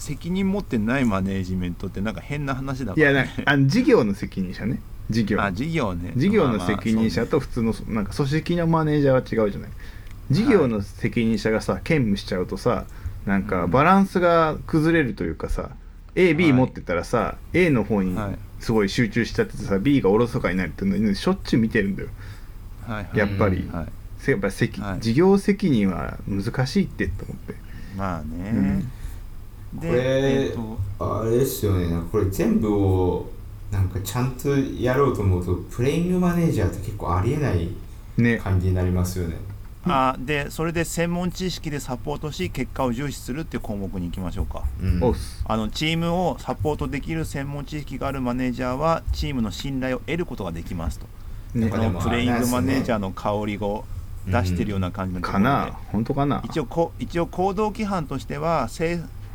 責任持ってないマネージメントってなんか変な話だいやから、ね、なあの事業の責任者ね。事業あ事業ね。事業のまあまあ責任者と普通のなんか組織のマネージャーは違うじゃない。事業の責任者がさ兼務しちゃうとさなんかうん。バランスが崩れるというかさ AB はい。持ってたらさ A の方にはい。すごい集中しちゃっててさ B がおろそかになるっていうのしょっちゅう見てるんだよ。はいはいやっぱり。はい、せやっぱ責はい。事業責任は難しいってと思って。まあね、でこれえっとあれですよね。なんかこれ全部をなんかちゃんとやろうと思うとプレイングマネージャーって結構ありえないね。感じになりますよね。あでそれで専門知識でサポートし結果を重視するっていう項目に行きましょうか。うん。あのチームをサポートできる専門知識があるマネージャーはチームの信頼を得ることができますと、ね。このなんかでもプレイングマネージャーあの香りを出してるような感じのとこかろで、な？本当かな？一応こ一応行動規範としては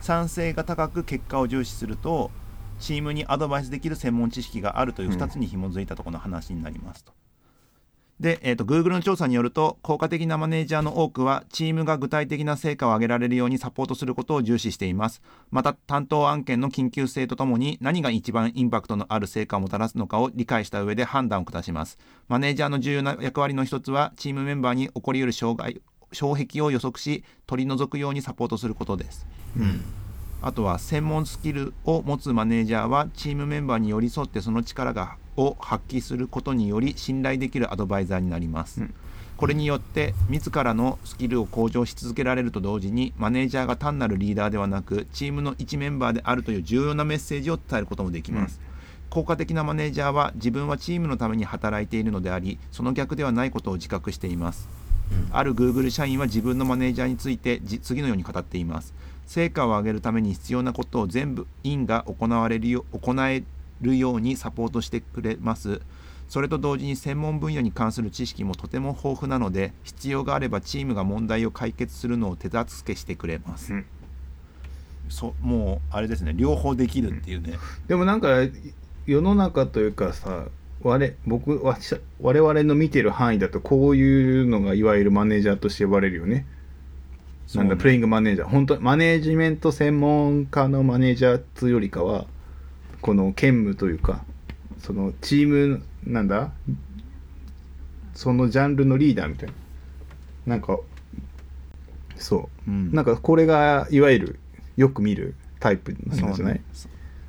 生産性が高く結果を重視するとチームにアドバイスできる専門知識があるという2つに紐づいたところの話になりますと。で、えー、と Google の調査によると効果的なマネージャーの多くはチームが具体的な成果を上げられるようにサポートすることを重視しています。また担当案件の緊急性とともに何が一番インパクトのある成果をもたらすのかを理解した上で判断を下します。マネージャーの重要な役割の一つはチームメンバーに起こり得る障害障壁を予測し取り除くようにサポートすることですうん。あとは専門スキルを持つマネージャーはチームメンバーに寄り添ってその力がを発揮することにより信頼できるアドバイザーになります、うん。これによって自らのスキルを向上し続けられると同時にマネージャーが単なるリーダーではなくチームの一メンバーであるという重要なメッセージを伝えることもできます、効果的なマネージャーは自分はチームのために働いているのでありその逆ではないことを自覚しています。ある Google 社員は自分のマネージャーについてじ次のように語っています。成果を上げるために必要なことを全部員が行われるよ行えるようにサポートしてくれます。それと同時に専門分野に関する知識もとても豊富なので必要があればチームが問題を解決するのを手助けしてくれます。うんそもうあれですね両方できるっていうね。でもなんか世の中というかさ我僕我々の見てる範囲だとこういうのがいわゆるマネージャーとして呼ばれるよね。なんだプレイングマネージャー。本当マネージメント専門家のマネージャーというよりかはこの兼務というかそのチームなんだ？そのジャンルのリーダーみたいな。なんかそう。うん。なんかこれがいわゆるよく見るタイプなんじゃない？ね。そ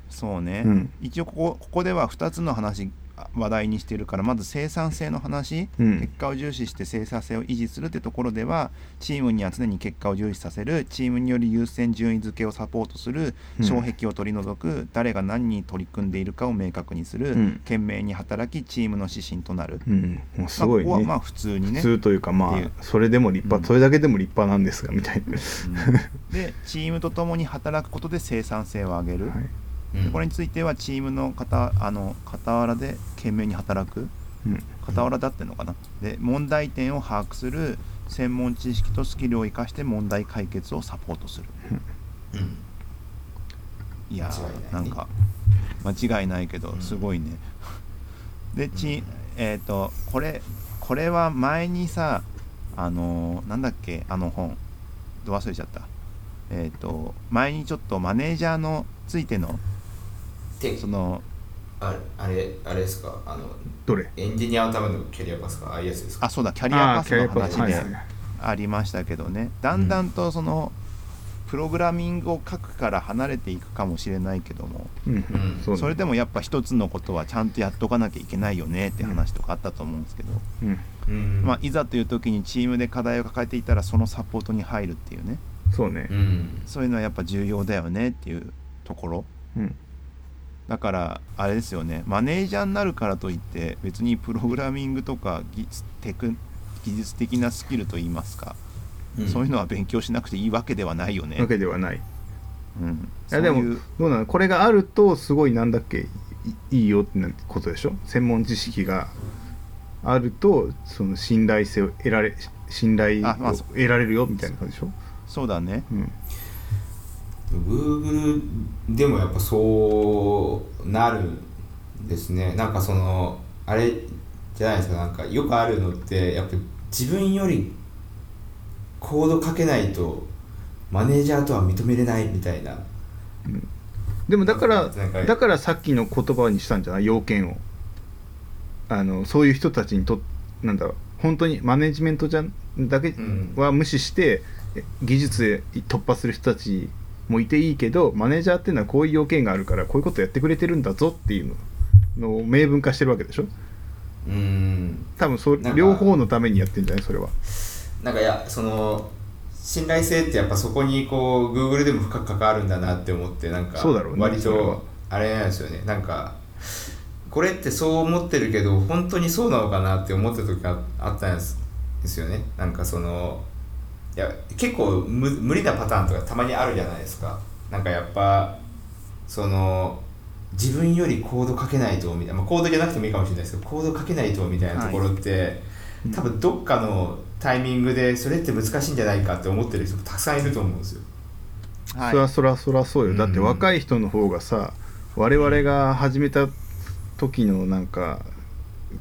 そうね、うん。一応ここここでは2つの話あ話題にしてるからまず生産性の話、うん。結果を重視して生産性を維持するってところではチームには常に結果を重視させるチームにより優先順位付けをサポートするうん。障壁を取り除く、誰が何に取り組んでいるかを明確にする、うん。懸命に働きチームの指針となる、うん、もうすごいね、まあ、ここはまあ普通にね。普通というかまあそれでも立派、うん。それだけでも立派なんですがみたいな、うん。でチームとともに働くことで生産性を上げる、はいでこれについてはチームの方あの傍らで懸命に働くうん。傍らだってのかな。で問題点を把握する専門知識とスキルを生かして問題解決をサポートする。うん。いやーないね。なんか間違いないけどうん。すごいね、でちえっ、とこれこれは前にさあのーなんだっけあの本。ど忘れちゃった。えっ、と前にちょっとマネージャーのついてのでそのあれあれあれですか？あのどれ？エンジニアのためのキャリアパスか？ああいうやつですか？あそうだ。キャリアパスの話でありましたけどね。だんだんとそのプログラミングを書くから離れていくかもしれないけども。うん。うん。それでもやっぱ一つのことはちゃんとやっとかなきゃいけないよねって話とかあったと思うんですけど、うん。うん。まあ、いざという時にチームで課題を抱えていたらそのサポートに入るっていうね。そうね。うん。そういうのはやっぱ重要だよねっていうところ。うんだからあれですよね。マネージャーになるからといって別にプログラミングとか技テク技術的なスキルといいますか、うん。そういうのは勉強しなくていいわけではないよね。わけではない。うん、いやでもどうなの？これがあるとすごいなんだっけいいいよってなことでしょ？専門知識があるとその信頼性を得られ信頼を得られるよみたいな感じでしょ、そうだね。うん、Google でもやっぱそうなるんですね。なんかそのあれじゃないですか。なんかよくあるのってやっぱ自分よりコード書けないとマネージャーとは認めれないみたいな。でもだからだからさっきの言葉にしたんじゃない要件を。あのそういう人たちにとなんだろう。本当にマネジメントじゃんだけうん。は無視して、え技術で突破する人たちもいていいけどマネージャーっていうのはこういう要件があるからこういうことやってくれてるんだぞっていうのを明文化してるわけでしょ？うん。多分そ両方のためにやってんじゃない？それは。なんかいやその信頼性ってやっぱそこにこう Google でも深く関わるんだなって思ってなんかそうだろうね割とあれなんですよね。なんかこれってそう思ってるけど本当にそうなのかなって思った時があったんですですよね。なんかそのいや結構無無理なパターンとかたまにあるじゃないですか。なんかやっぱその自分よりコード書けないとみたいな、まあ、コードじゃなくてもいいかもしれないですけどコード書けないとみたいなところって、多分どっかのタイミングでそれって難しいんじゃないかって思ってる人もたくさんいると思うんですよ。はい。そりゃそりゃそりゃそうよ。だってうん。若い人の方がさ我々が始めた時のなんか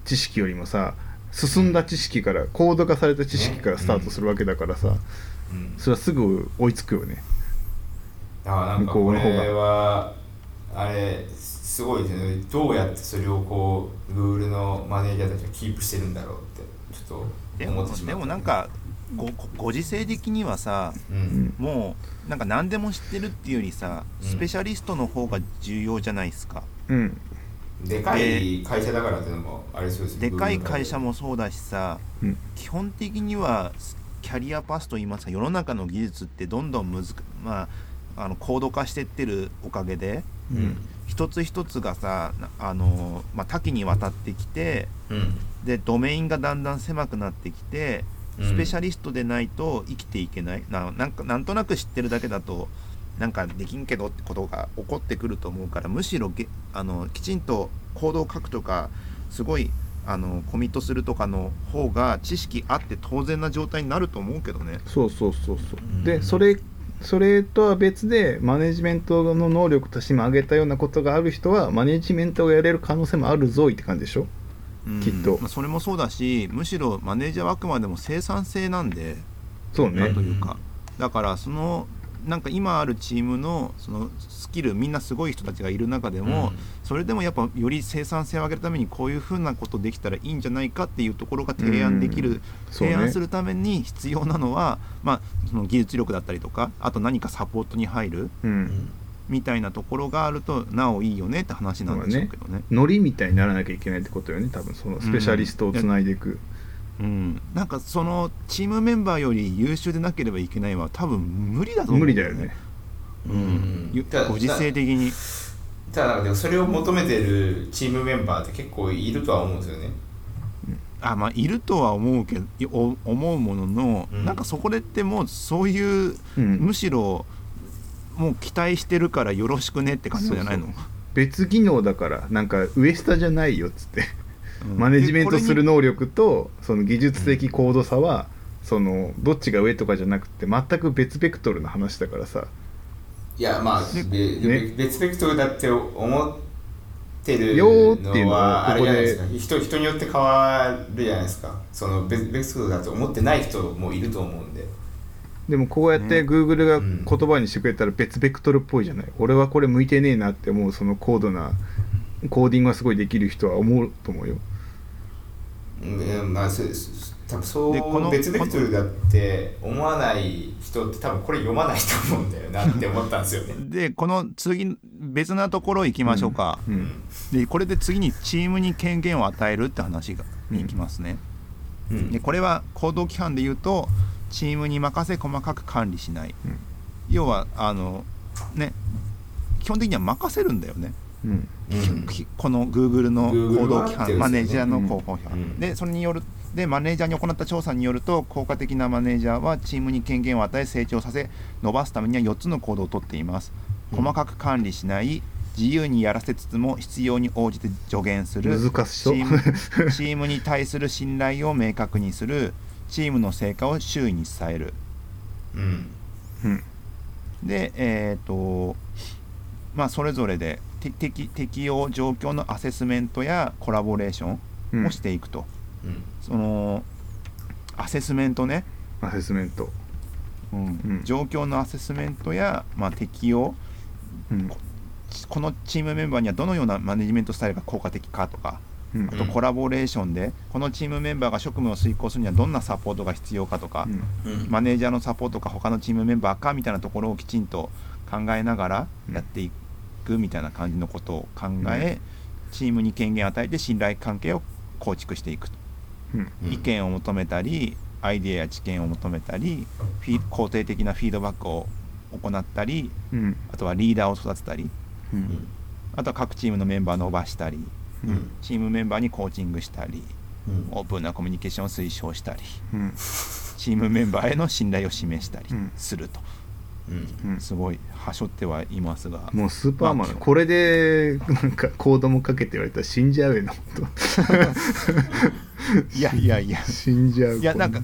知識よりもさ進んだ知識から高度化された知識からスタートするわけだからさうん、それはすぐ追いつくよね。だからなんかこれはあれすごいですね。どうやってそれをこう Google のマネージャーたちがキープしてるんだろうってちょっでもと思ってしまったでもなんかごご時世的にはさううんん。もうなんか何でも知ってるっていうよりさうん。スペシャリストの方が重要じゃないですか、うんでかい会社だからっていうのもありそうですでかい会社ももそうだしさうん。基本的にはキャリアパスといいますか世の中の技術ってどんどんむずくまああの高度化してってるおかげでうん。一つ一つがさなあの、まあ、多岐にわたってきてうん。でドメインがだんだん狭くなってきてうん。スペシャリストでないと生きていけない、ななんかなんとなく知ってるだけだとなんかできんけどってことが起こってくると思うからむしろげあのきちんとコードを書くとかすごいあのコミットするとかの方が知識あって当然な状態になると思うけどね。そうそうそうそう。うん。でそれそれとは別でマネジメントの能力として今挙げたようなことがある人はマネジメントをやれる可能性もあるぞいって感じでしょ？うん。きっと。まあ、それもそうだしむしろマネージャーはあくまでも生産性なんで。そうね。なんというか、だからそのなんか今あるチームのそのスキルみんなすごい人たちがいる中でも、それでもやっぱより生産性を上げるためにこういうふうなことできたらいいんじゃないかっていうところが提案できる、そうね。提案するために必要なのは、まあ、その技術力だったりとかあと何かサポートに入るううん。んみたいなところがあるとなおいいよねって話なんでしょうけどね。ノリみたいにならなきゃいけないってことよね多分。そのスペシャリストをつないでいく、うん、なんかそのチームメンバーより優秀でなければいけないは多分無理だと思う。無理だよね。ううん。ん、ゆただご時世的に。ただなんかでもそれを求めてるチームメンバーって結構いるとは思うんですよね。あまあいるとは思うけど思うものの、うん。なんかそこでってもうそういう、うん。むしろもう期待してるからよろしくねって感じじゃないの？別技能だからなんか上下じゃないよっつってうん。マネジメントする能力とその技術的高度差はそのどっちが上とかじゃなくて全く別ベクトルの話だからさ。いやまあね。別ベクトルだって思ってるよーっていうのはあれじゃないですか。人人によって変わるじゃないですか。その別ベクトルだと思ってない人もいると思うんで。でもこうやってね Google がうん言葉にしてくれたら別ベクトルっぽいじゃない？俺はこれ向いてねえなって思うその高度なコーディングがすごいできる人は思うと思うようんまあ、そ多分そでこのう別ベクトルだって思わない人って多分これ読まないと思うんだよなって思ったんですよね。でこの次別なところ行きましょうか、うん。でこれで次にチームに権限を与えるって話がに行きますね、うん。でこれは行動規範で言うとチームに任せ細かく管理しない、うん。要はあのね基本的には任せるんだよね、うん。うんきこの Google の行動規範、マネージャーの広報規範、うん。でそれによるでマネージャーに行った調査によると効果的なマネージャーはチームに権限を与え成長させ伸ばすためには4つの行動をとっています。うん。細かく管理しない自由にやらせつつも必要に応じて助言する難しそう。チーム チームに対する信頼を明確にするチームの成果を周囲に伝える。うん。うん。でえっ、とまあそれぞれでて適適用状況のアセスメントやコラボレーションをしていくと、うん。そのアセスメントね、アセスメント。うん。うん。状況のアセスメントや、まあ、適用。うん。このチームメンバーにはどのようなマネジメントスタイルが効果的かとかうん。あとコラボレーションでこのチームメンバーが職務を遂行するにはどんなサポートが必要かとか、うん。うん。マネージャーのサポートか他のチームメンバーかみたいなところをきちんと考えながらやっていくみたいな感じのことを考え、チームに権限を与えて信頼関係を構築していくと、意見を求めたりアイデアや知見を求めたりフィ肯定的なフィードバックを行ったりうん。あとはリーダーを育てたり。うん。あとは各チームのメンバーを伸ばしたり。うん。チームメンバーにコーチングしたり。うん。オープンなコミュニケーションを推奨したり。うん。チームメンバーへの信頼を示したりうん。すると、うん。うんすごいはしょってはいますが。もうスーパーマン、まあこれでなんかコードもかけて言われたら死んじゃうよな本いやいやいや。当死んじゃう。いやなんか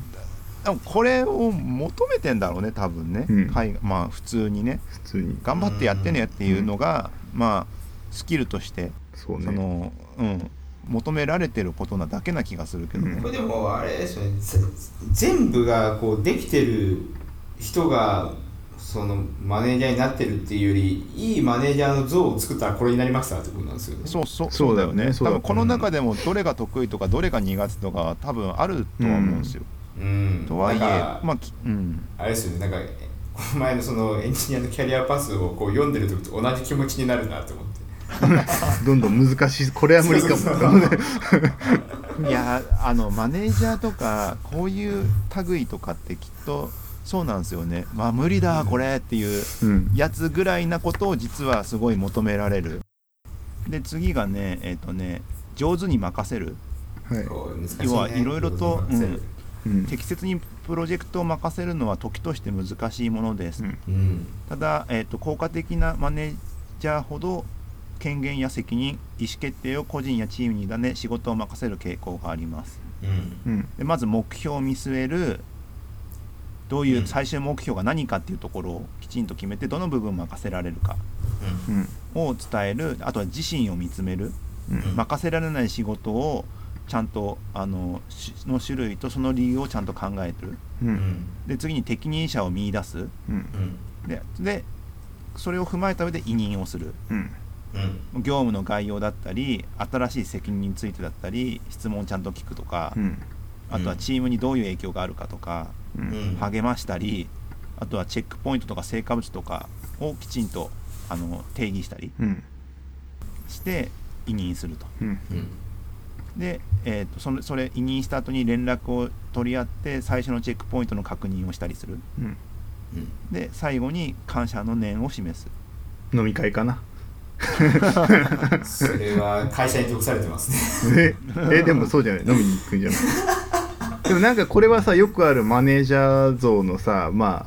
これを求めてんだろうね多分ね、うん。まあ普通にね。普通に。頑張ってやってねっていうのが、まあスキルとしてそうね。その、うん、求められてることなだけな気がするけどね、でもあれですよね。ぜ全部がこうできてる人がそのマネージャーになってるっていうよりいいマネージャーの像を作ったらこれになりましたってことなんですよね。そうそうそうだよねそうだ多分この中でもどれが得意とかどれが苦手とか多分あるとは思うんですよ、うん。とはいえまあきうん。あれですよね。なんかこの前のそのエンジニアのキャリアパスをこう読んでる時と同じ気持ちになるなと思って。どんどん難しい。これは無理かも。そうそういやあのマネージャーとかこういう類とかってきっとそうなんですよね。まあ無理だこれっていううんやつぐらいなことを実はすごい求められる。で次がねえっ、とね上手に任せる。はい。要はいろいろとうん。うん。適切にプロジェクトを任せるのは時として難しいものです、うん。うんただ、えー、と効果的なマネージャーほど権限や責任意思決定を個人やチームに委ね仕事を任せる傾向があります。うん。うん。でまず目標を見据えるどういううん。最終目標が何かっていうところをきちんと決めてどの部分を任せられるかうん。を伝える。あとは自身を見つめる。うん。任せられない仕事をちゃんとあのしの種類とその理由をちゃんと考えてる。で次に適任者を見出す。うん。うん。ででそれを踏まえた上で委任をする。業務の概要だったり新しい責任についてだったり質問をちゃんと聞くとか、うん。あとはチームにどういう影響があるかとか、励ましたりあとはチェックポイントとか成果物とかをきちんとあの定義したりうん。して委任すると。うん。うん。で、えー、とそれそれ委任した後に連絡を取り合って最初のチェックポイントの確認をしたりする。うん。うん。で最後に感謝の念を示す。飲み会かな？それは会社に属されてますね。ええでもそうじゃない？飲みに行くんじゃない？でもなんかこれはさよくあるマネージャー像のさまあ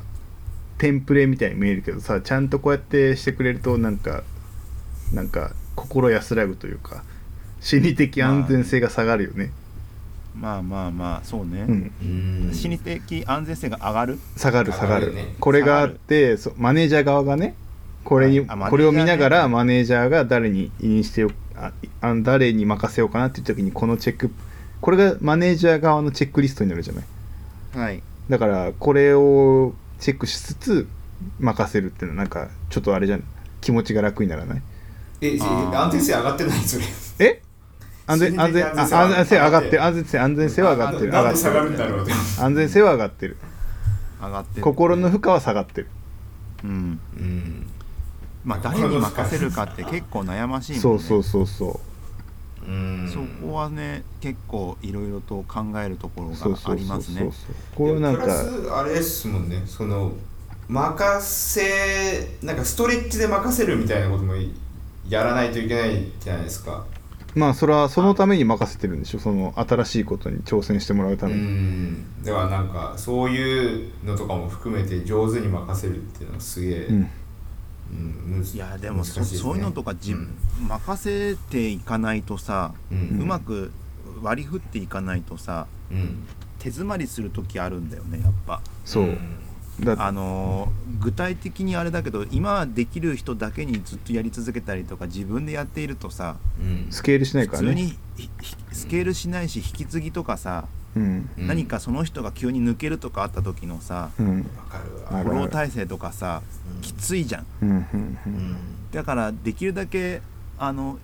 テンプレみたいに見えるけどさちゃんとこうやってしてくれるとなんかなんか心安らぐというか心理的安全性が下がるよね、まあまあまあそうね、うん、うん。心理的安全性が上がる？下がる下がる。ね。これがあってそマネージャー側がねこれにこれを見ながらマネージャーが誰に委任してよああ誰に任せようかなっていう時にこのチェックこれがマネージャー側のチェックリストになるじゃない？はい。だからこれをチェックしつつ任せるっていうのはなんかちょっとあれじゃん？気持ちが楽にならない？え安定性上がってない？それ。え？安全安全あ安全性は上がってる。安全性安全性は上がってる。上がってる。がるんだろうって。安全性は上がってる。上がってる。心の負荷は下がってる。うん。うん。まあ誰に任せるかって結構悩ましいもんね。そうそうそうそう。んそこはね結構いろいろと考えるところがありますね。これはなんプラかスあれですもんね。その任せなんかストレッチで任せるみたいなこともやらないといけないじゃないですか。まあそれはそのために任せてるんでしょ。その新しいことに挑戦してもらうたうめに、ん。だからなんかそういうのとかも含めて上手に任せるっていうのはすげえ、うんいやでもね。そういうのとかじ、うん。任せていかないとさ、ううんまく割り振っていかないとさうん。手詰まりする時あるんだよねやっぱ。そう、だあのー具体的にあれだけど今できる人だけにずっとやり続けたりとか自分でやっているとさうん。スケールしないからね。普通にスケールしないし引き継ぎとかさ、うん。うん何かその人が急に抜けるとかあった時のさうん。フォロー体制とかさうんきついじゃん。うんだからできるだけあの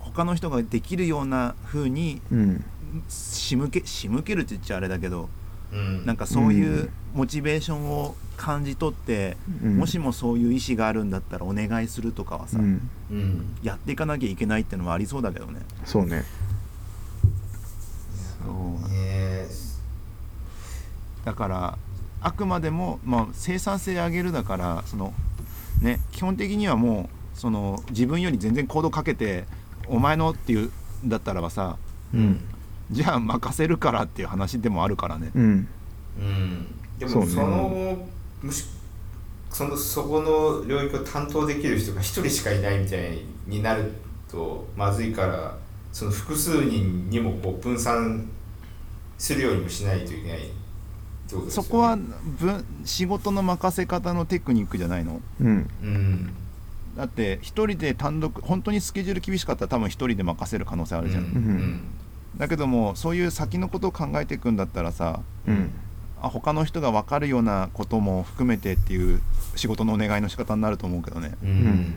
他の人ができるような風にうん。仕向け仕向けるって言っちゃあれだけどうん。なんかそういうモチベーションを感じ取って、うん。もしもそういう意思があるんだったらお願いするとかはさ、やっていかなきゃいけないってのはありそうだけどねそうね。そうねだからあくまでも、まあ、生産性上げるだからその、ね、基本的にはもうその自分より全然行動かけてお前のっていうんだったらばさうん。じゃあ任せるからっていう話でもあるからね。うん。うん。でもそのむしそのそこの領域を担当できる人が一人しかいないみたいになるとまずいからその複数人にもこう分散するようにもしないといけないね。そこは分仕事の任せ方のテクニックじゃないの？うん。うん。だって一人で単独本当にスケジュール厳しかったら多分一人で任せる可能性あるじゃん、うん。だけどもそういう先のことを考えていくんだったらさうん。あ他の人が分かるようなことも含めてっていう仕事のお願いの仕方になると思うけどね、うんうん。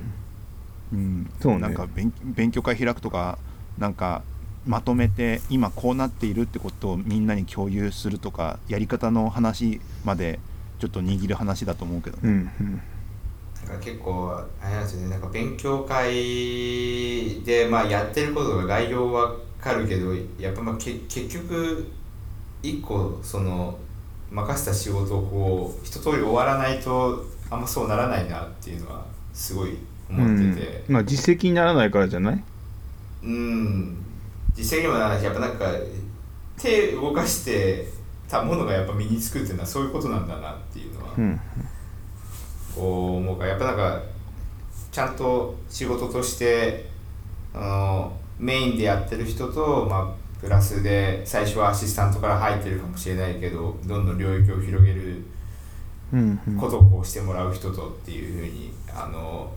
うん、そうね。なんか勉勉強会開くとかなんかまとめて今こうなっているってことをみんなに共有するとかやり方の話までちょっと握る話だと思うけどね、うんうん。なんか結構あれなんですよね。なんか勉強会でまあやってることが概要わかるけどやっぱまあけ結局一個その任せた仕事をこう一通り終わらないとあんまそうならないなっていうのはすごい思ってて。うん。まあ実績にならないからじゃない？うん。実績にもやっぱなんか手動かしてたものがやっぱ身につくっていうのはそういうことなんだなっていうのは、うん。こう思うからやっぱなんかちゃんと仕事としてあのメインでやってる人と、まあ、プラスで最初はアシスタントから入ってるかもしれないけどどんどん領域を広げることをこうしてもらう人とっていうふうにあの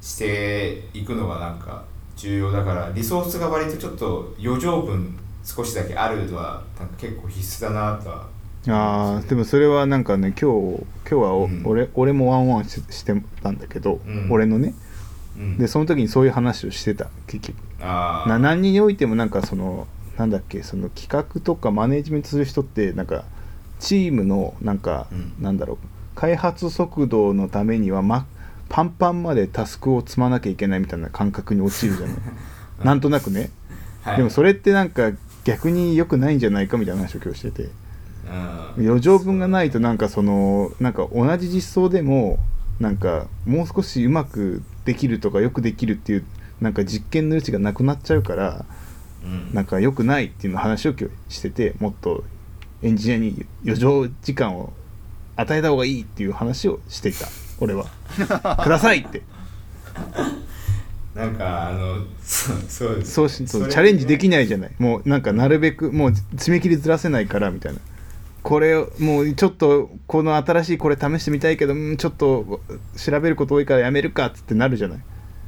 していくのがなんか重要だからリソースが割とちょっと余剰分少しだけあるのはなんか結構必須だなとは。ああでもそれはなんかね今日今日はお、うん俺俺もワンワンししてたんだけど、うん。俺のね。うん。でその時にそういう話をしてた結局。な何においてもなんかそのなんだっけその企画とかマネジメントする人ってなんかチームのなんか、うん。なんだろう開発速度のためには、ま、パンパンまでタスクを積まなきゃいけないみたいな感覚に陥るじゃない。なんとなくね、はい。でもそれってなんか逆に良くないんじゃないかみたいな話を今日してて。うん。余剰分がないとなんかそのなんか同じ実装でもなんかもう少しうまくできるとかよくできるっていうなんか実験の余地がなくなっちゃうからうん。なんか良くないっていうの話を今日しててもっとエンジニアに余剰時間を与えた方がいいっていう話をしていた俺は。くださいって。なんかあのそうそうです。そうしそうれチャレンジできないじゃない。もうなんかなるべくもう締め切りずらせないからみたいな。これをもうちょっとこの新しいこれ試してみたいけどうんちょっと調べること多いからやめるかっつってなるじゃない。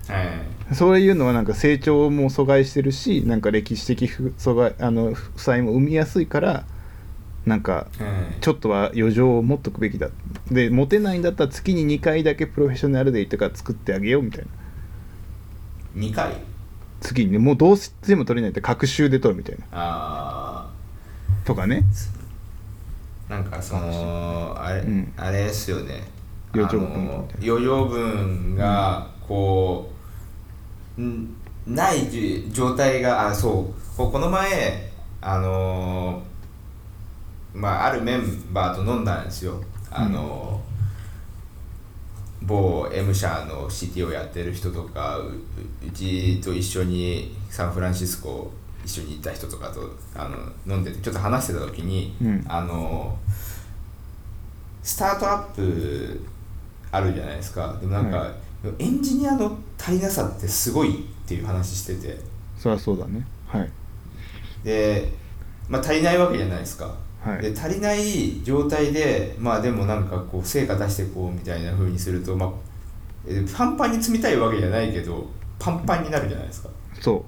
はい。そういうのはなんか成長も阻害してるしなんか歴史的不阻害あの負債も生みやすいからなんかはいちょっとは余剰を持っとくべきだ。で持てないんだったら月に2回だけプロフェッショナルデーとか作ってあげようみたいな。2回？次に。ねもうどうしても取れないって学習で取るみたいな。あとかね。あなんかそのあれ、うん。あれですよね。余剰分余剰分がこう、んないじ状態があそう。ここの前あのまああるメンバーと飲んだんですよ。あの、某 M 社の CT をやってる人とかうううちと一緒にサンフランシスコ一緒に行った人とかとあの飲んでてちょっと話してた時に、うん。あのスタートアップあるじゃないですか。でもなんか、はエンジニアの足りなさってすごいっていう話してて。そりゃそうだね。はい。で、まあ、足りないわけじゃないですか、はい。で足りない状態でまあでもなんかこう成果出していこうみたいな風にすると、まあ、えパンパンに積みたいわけじゃないけどパンパンになるじゃないですか。そ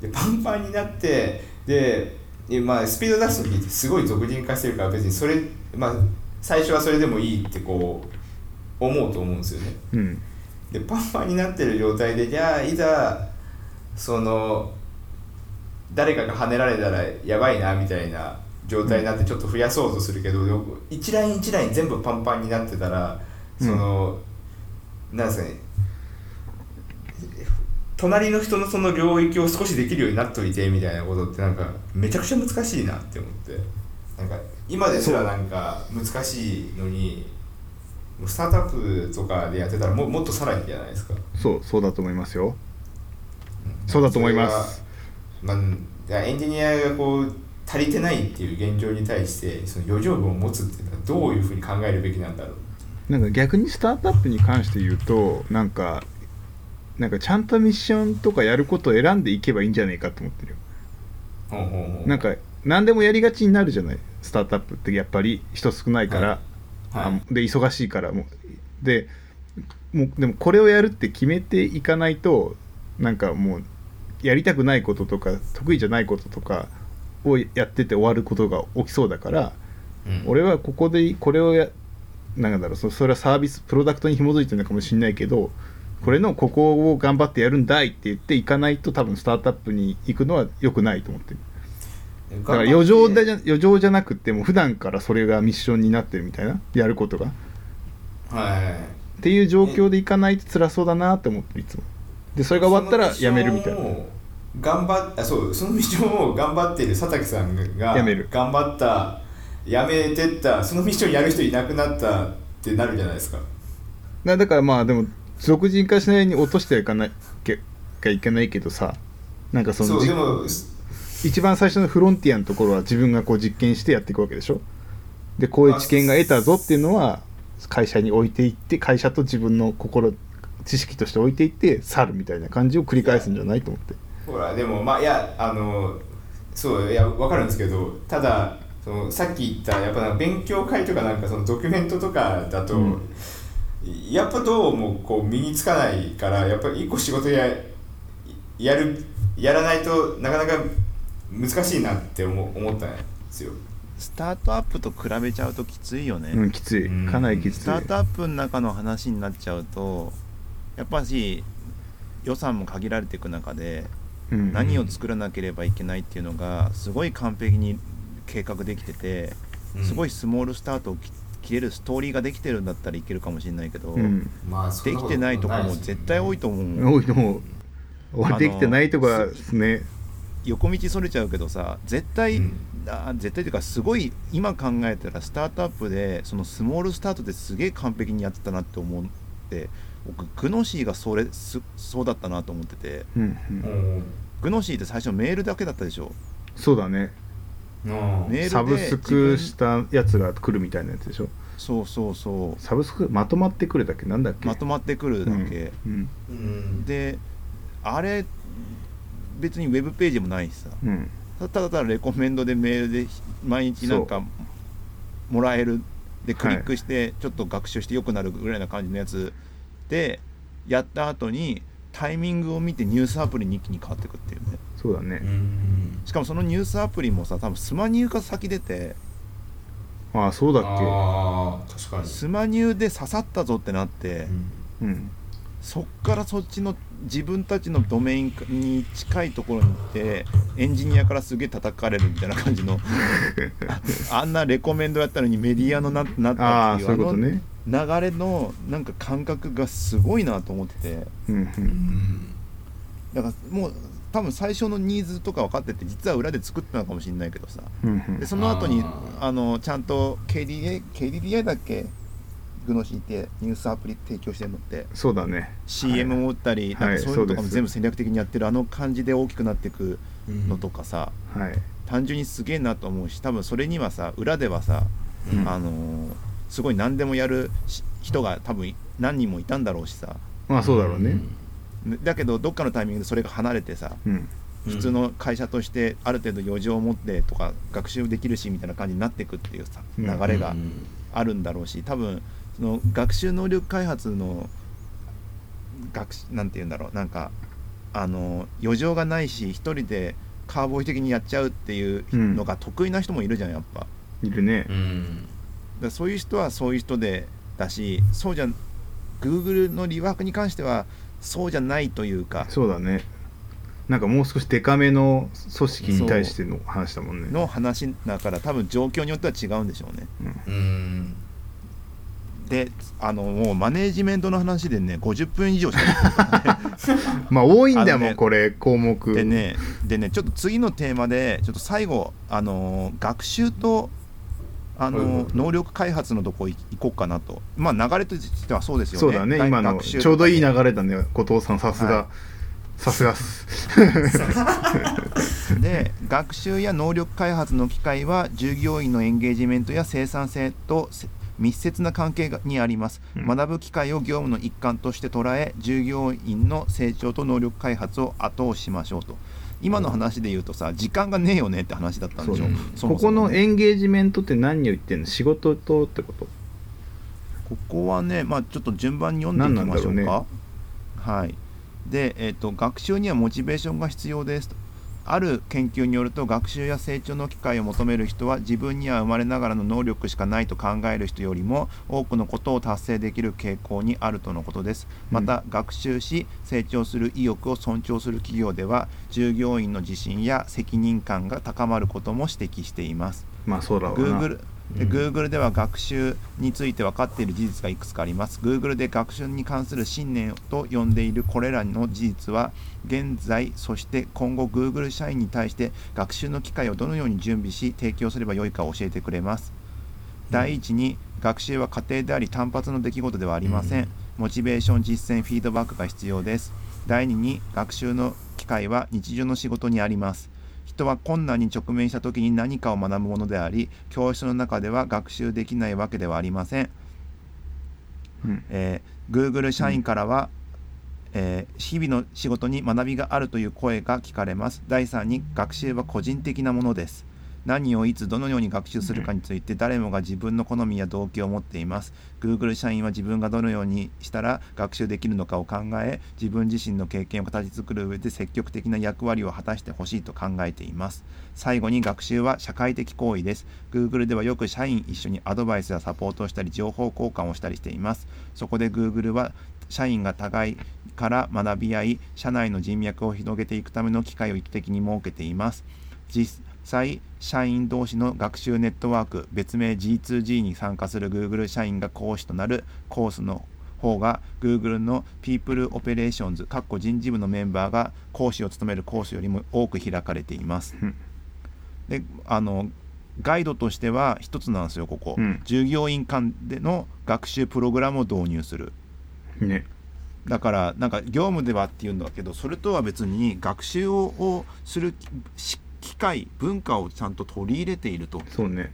でパンパンになってでえまあスピード出す時ってすごい俗人化してるから別にそれまあ最初はそれでもいいってこう思うと思うんですよね。ううん。でパンパンになってる状態でじゃあいざその誰かが跳ねられたらやばいなみたいな状態になってちょっと増やそうとするけど、一ライン一ライン全部パンパンになってたらその、なんですかね隣の人のその領域を少しできるようになっといてみたいなことってなんかめちゃくちゃ難しいなって思って。なんか今ですらなんか難しいのにスタートアップとかでやってたらももっとさらにじゃないですか。そうそうだと思いますよ。そうだと思います。まあエンジニアがこう足りてないっていう現状に対してその余剰分を持つっていうのはどういうふうに考えるべきなんだろう？なんか逆にスタートアップに関して言うとなんかなんかちゃんとミッションとかやることを選んでいけばいいんじゃないかと思ってるよ。ほうほうほう。なんか何でもやりがちになるじゃない？スタートアップってやっぱり人少ないから、はい。はい。あで忙しいからも。うでもうでもこれをやるって決めていかないとなんかもうやりたくないこととか得意じゃないこととかをやってて終わることが起きそうだから、うん。俺はここでこれをやなんだろうそそれはサービスプロダクトに紐づいてるのかもしれないけどこれのここを頑張ってやるんだいって言っていかないと多分スタートアップに行くのは良くないと思ってる。だから余剰でじゃ余剰じゃなくても普段からそれがミッションになってるみたいなやることが。っはい。ていう状況でいかないと辛そうだなって思ってるいつも。でそれが終わったらやめるみたいな頑張っあそうそのミッションを頑張っている佐竹さんがやめる。頑張ったやめてったそのミッションやる人いなくなったってなるじゃないですか。だだからまあでも俗人化しないように落としてはいかないけがいけないけどさなんかそのじそうでも一番最初のフロンティアのところは自分がこう実験してやっていくわけでしょ。でこういう知見が得たぞっていうのは会社に置いていって会社と自分の心知識として置いていって去るみたいな感じを繰り返すんじゃないと思ってほらでもまあいやあのそういや分かるんですけどただそのさっき言ったやっぱなんか勉強会とかなんかそのドキュメントとかだと、うん。やっぱどうもこう身につかないからやっぱり一個仕事ややるやらないとなかなか難しいなって思思ったんですよ。スタートアップと比べちゃうときついよね、うんきつい。うん。かなりきつい。スタートアップの中の話になっちゃうとやっぱし予算も限られていく中でうん何を作らなければいけないっていうのがすごい完璧に計画できててすごいスモールスタートをき切れるストーリーができてるんだったらいけるかもしれないけど、うん。まあそんできてないとこも絶対多いと思う。多いと思う。俺できてないとかですね。横道それちゃうけどさ絶対、うん。あ絶対というかすごい今考えたらスタートアップでそのスモールスタートですげえ完璧にやってたなって思って僕グノシーがそれすそうだったなと思ってて。うんううん。んグノシーって最初メールだけだったでしょ。そうだね。うんメールでサブスクしたやつが来るみたいなやつでしょ。そうそうそサブスクまとまってくるだっけ？なんだっけ？うまとまってくるだけ、うんうん。であれ別にウェブページもないしさ。うん。ただただレコメンドでメールで毎日なんかもらえる。でクリックしてちょっと学習して良くなるぐらいな感じのやつでやった後にタイミングを見てニュースアプリに一気に変わっていくっていうね。そうだね。うん。しかもそのニュースアプリもさ多分スマニューが先出てああそうだっああ確かに。スマニューで刺さったぞってなってけうん。そっからそっちの自分たちのドメインに近いところに行ってエンジニアからすげえ叩かれるみたいな感じのあ あんなレコメンドやったのにメディアのななったっていうあの流れのなんか感覚がすごいなと思ってて。だからもう多分最初のニーズとか分かってて実は裏で作ってたのかもしれないけどさ。でその後にああのちゃんと KDDI だっけ？グノシーってニュースアプリ提供してるのって。そうだね。CM も打ったり、はい。なんかそういうのとかも全部戦略的にやってるあの感じで大きくなっていくうん。のとかさ、はい。単純にすげえなと思うし多分それにはさ裏ではさ、うん。あのーすごい何でもやるし人が多分何人もいたんだろうしさ。まあそうだろうね。だけどどっかのタイミングでそれが離れてさうん。普通の会社としてある程度余剰を持ってとか学習できるしみたいな感じになっていくっていうさうん。流れがうん。あるんだろうし多分その学習能力開発の学習なんて言うんだろうなんかあの余剰がないし一人でカーボーイ的にやっちゃうっていうのが得意な人もいるじゃんやっぱ。いるね。うん。らそういう人はそういう人でだしそうじゃ Google のリワークに関してはそうじゃないというか。そうだね。なんかもう少しデカめの組織に対しての話だもんね。の話だから多分状況によっては違うんでしょうね。うんであのもうマネージメントの話でね50分以上しか まあ多いんだもんこれ項目。でねでねちょっと次のテーマでちょっと最後あのー学習とあのーはいはい。能力開発のとこ行こうかなと。まあ流れとしてはそうですよね。そうだね大今のちょうどいい流れだね後藤さん。さすはがさすがっす。で学習や能力開発の機会は従業員のエンゲージメントや生産性とせ密接な関係がにあります、うん。学ぶ機会を業務の一環として捉え従業員の成長と能力開発を後押ししましょうと。今の話で言うとさ時間がねえよねって話だったんでしょ？ね。ここのエンゲージメントって何を言ってんの？仕事とってこと？ここはね、まあ、ちょっと順番に読んでいきましょう何なんだか。はい。で、えっ、と、学習にはモチベーションが必要ですと。ある研究によると学習や成長の機会を求める人は自分には生まれながらの能力しかないと考える人よりも多くのことを達成できる傾向にあるとのことです。また学習し成長する意欲を尊重する企業では従業員の自信や責任感が高まることも指摘しています。まあそうだろうな。Google でうん Google では学習について分かっている事実がいくつかあります。Google で学習に関する信念と呼んでいるこれらの事実は、現在、そして今後 Google 社員に対して学習の機会をどのように準備し提供すればよいかを教えてくれます。第一に、学習は過程であり単発の出来事ではありません。うんモチベーション、実践、フィードバックが必要です。第二に、学習の機会は日常の仕事にあります。人は困難に直面した時に何かを学ぶものであり教室の中では学習できないわけではありません、うん。えー Google 社員からは、えー日々の仕事に学びがあるという声が聞かれます。第3に学習は個人的なものです何をいつどのように学習するかについて誰もが自分の好みや動機を持っています。Google 社員は自分がどのようにしたら学習できるのかを考え自分自身の経験を形作る上で積極的な役割を果たしてほしいと考えています。最後に学習は社会的行為です。Google ではよく社員一緒にアドバイスやサポートをしたり情報交換をしたりしています。そこで Google は社員が互いから学び合い社内の人脈を広げていくための機会を意図的に設けています。実際社員同士の学習ネットワーク別名 G2G に参加する Google 社員が講師となるコースの方が Google の People Operations 人事部のメンバーが講師を務めるコースよりも多く開かれています。うん。であのガイドとしては一つなんですよここ、うん。従業員間での学習プログラムを導入する。ね。だからなんか業務ではっていうんだけどそれとは別に学習ををするし機会文化をちゃんと取り入れていると。そうね。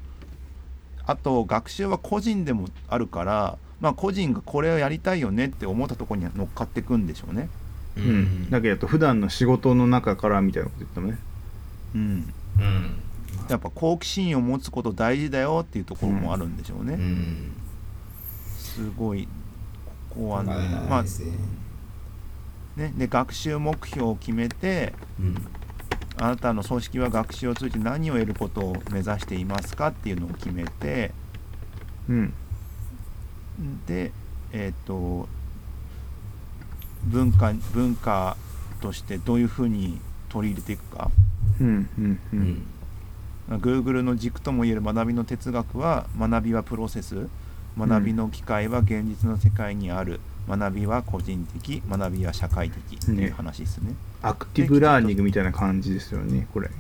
あと学習は個人でもあるからまあ個人がこれをやりたいよねって思ったところに乗っかっていくんでしょうね。ううん。だけど普段の仕事の中からみたいなこと言ったもんね。うん。うん。やっぱ好奇心を持つこと大事だよっていうところもあるんでしょうね、うん。すごいここはねまあまあですねねで学習目標を決めてうんあなたの組織は学習を通じて何を得ることを目指していますかっていうのを決めてうん。でえっ、と文化文化としてどういうふうに取り入れていくか。うんうんううんん。Google の軸ともいえる学びの哲学は学びはプロセス。学びの機会は現実の世界にある学びは個人的学びは社会的っていう話ですね。アクティブラーニングみたいな感じですよねこれ。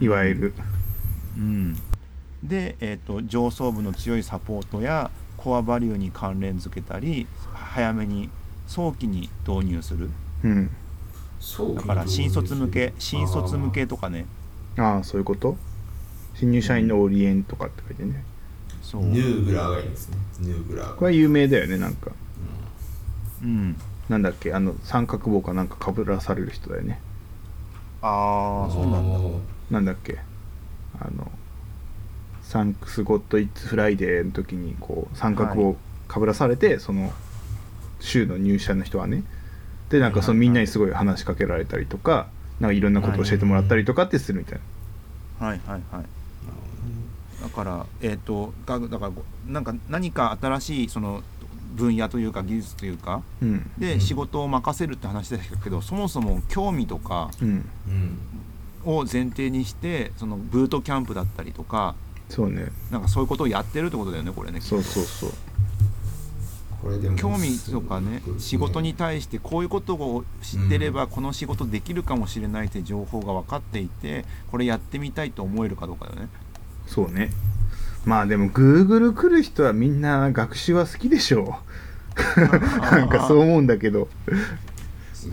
いわゆる。うん、で、えー、と上層部の強いサポートやコアバリューに関連づけたり早めに早期に導入する。うん。そうだから新卒向け新卒向けとかね。ああそういうこと？新入社員のオリエンとかって書いてね。そう、ヌーグラーがいいですね。ヌーグラーこれは有名だよねなんかうん、なんだっけあの三角帽かなんかかぶらされる人だよね。ああそうなんだ。なんだっけあの Thanks God It's Friday の時にこう三角帽かぶらされて、その週の入社の人はね。でなんかそのみんなにすごい話しかけられたりとかなんかいろんなことを教えてもらったりとかってするみたいな、はいはいはい。だからえっ、とがだからごなんか何か新しいその分野というか技術というか。うん。うん。で仕事を任せるって話でしたけどそもそも興味とかを前提にしてそのブートキャンプだったりとかそうね。なんかそういうことをやってるってことだよねこれねそうそうそう。これでも興味とかね仕事に対してこういうことを知ってればこの仕事できるかもしれないって情報が分かっていてこれやってみたいと思えるかどうかだよね。そうねまあでも Google 来る人はみんな学習は好きでしょう。なんかそう思うんだけど。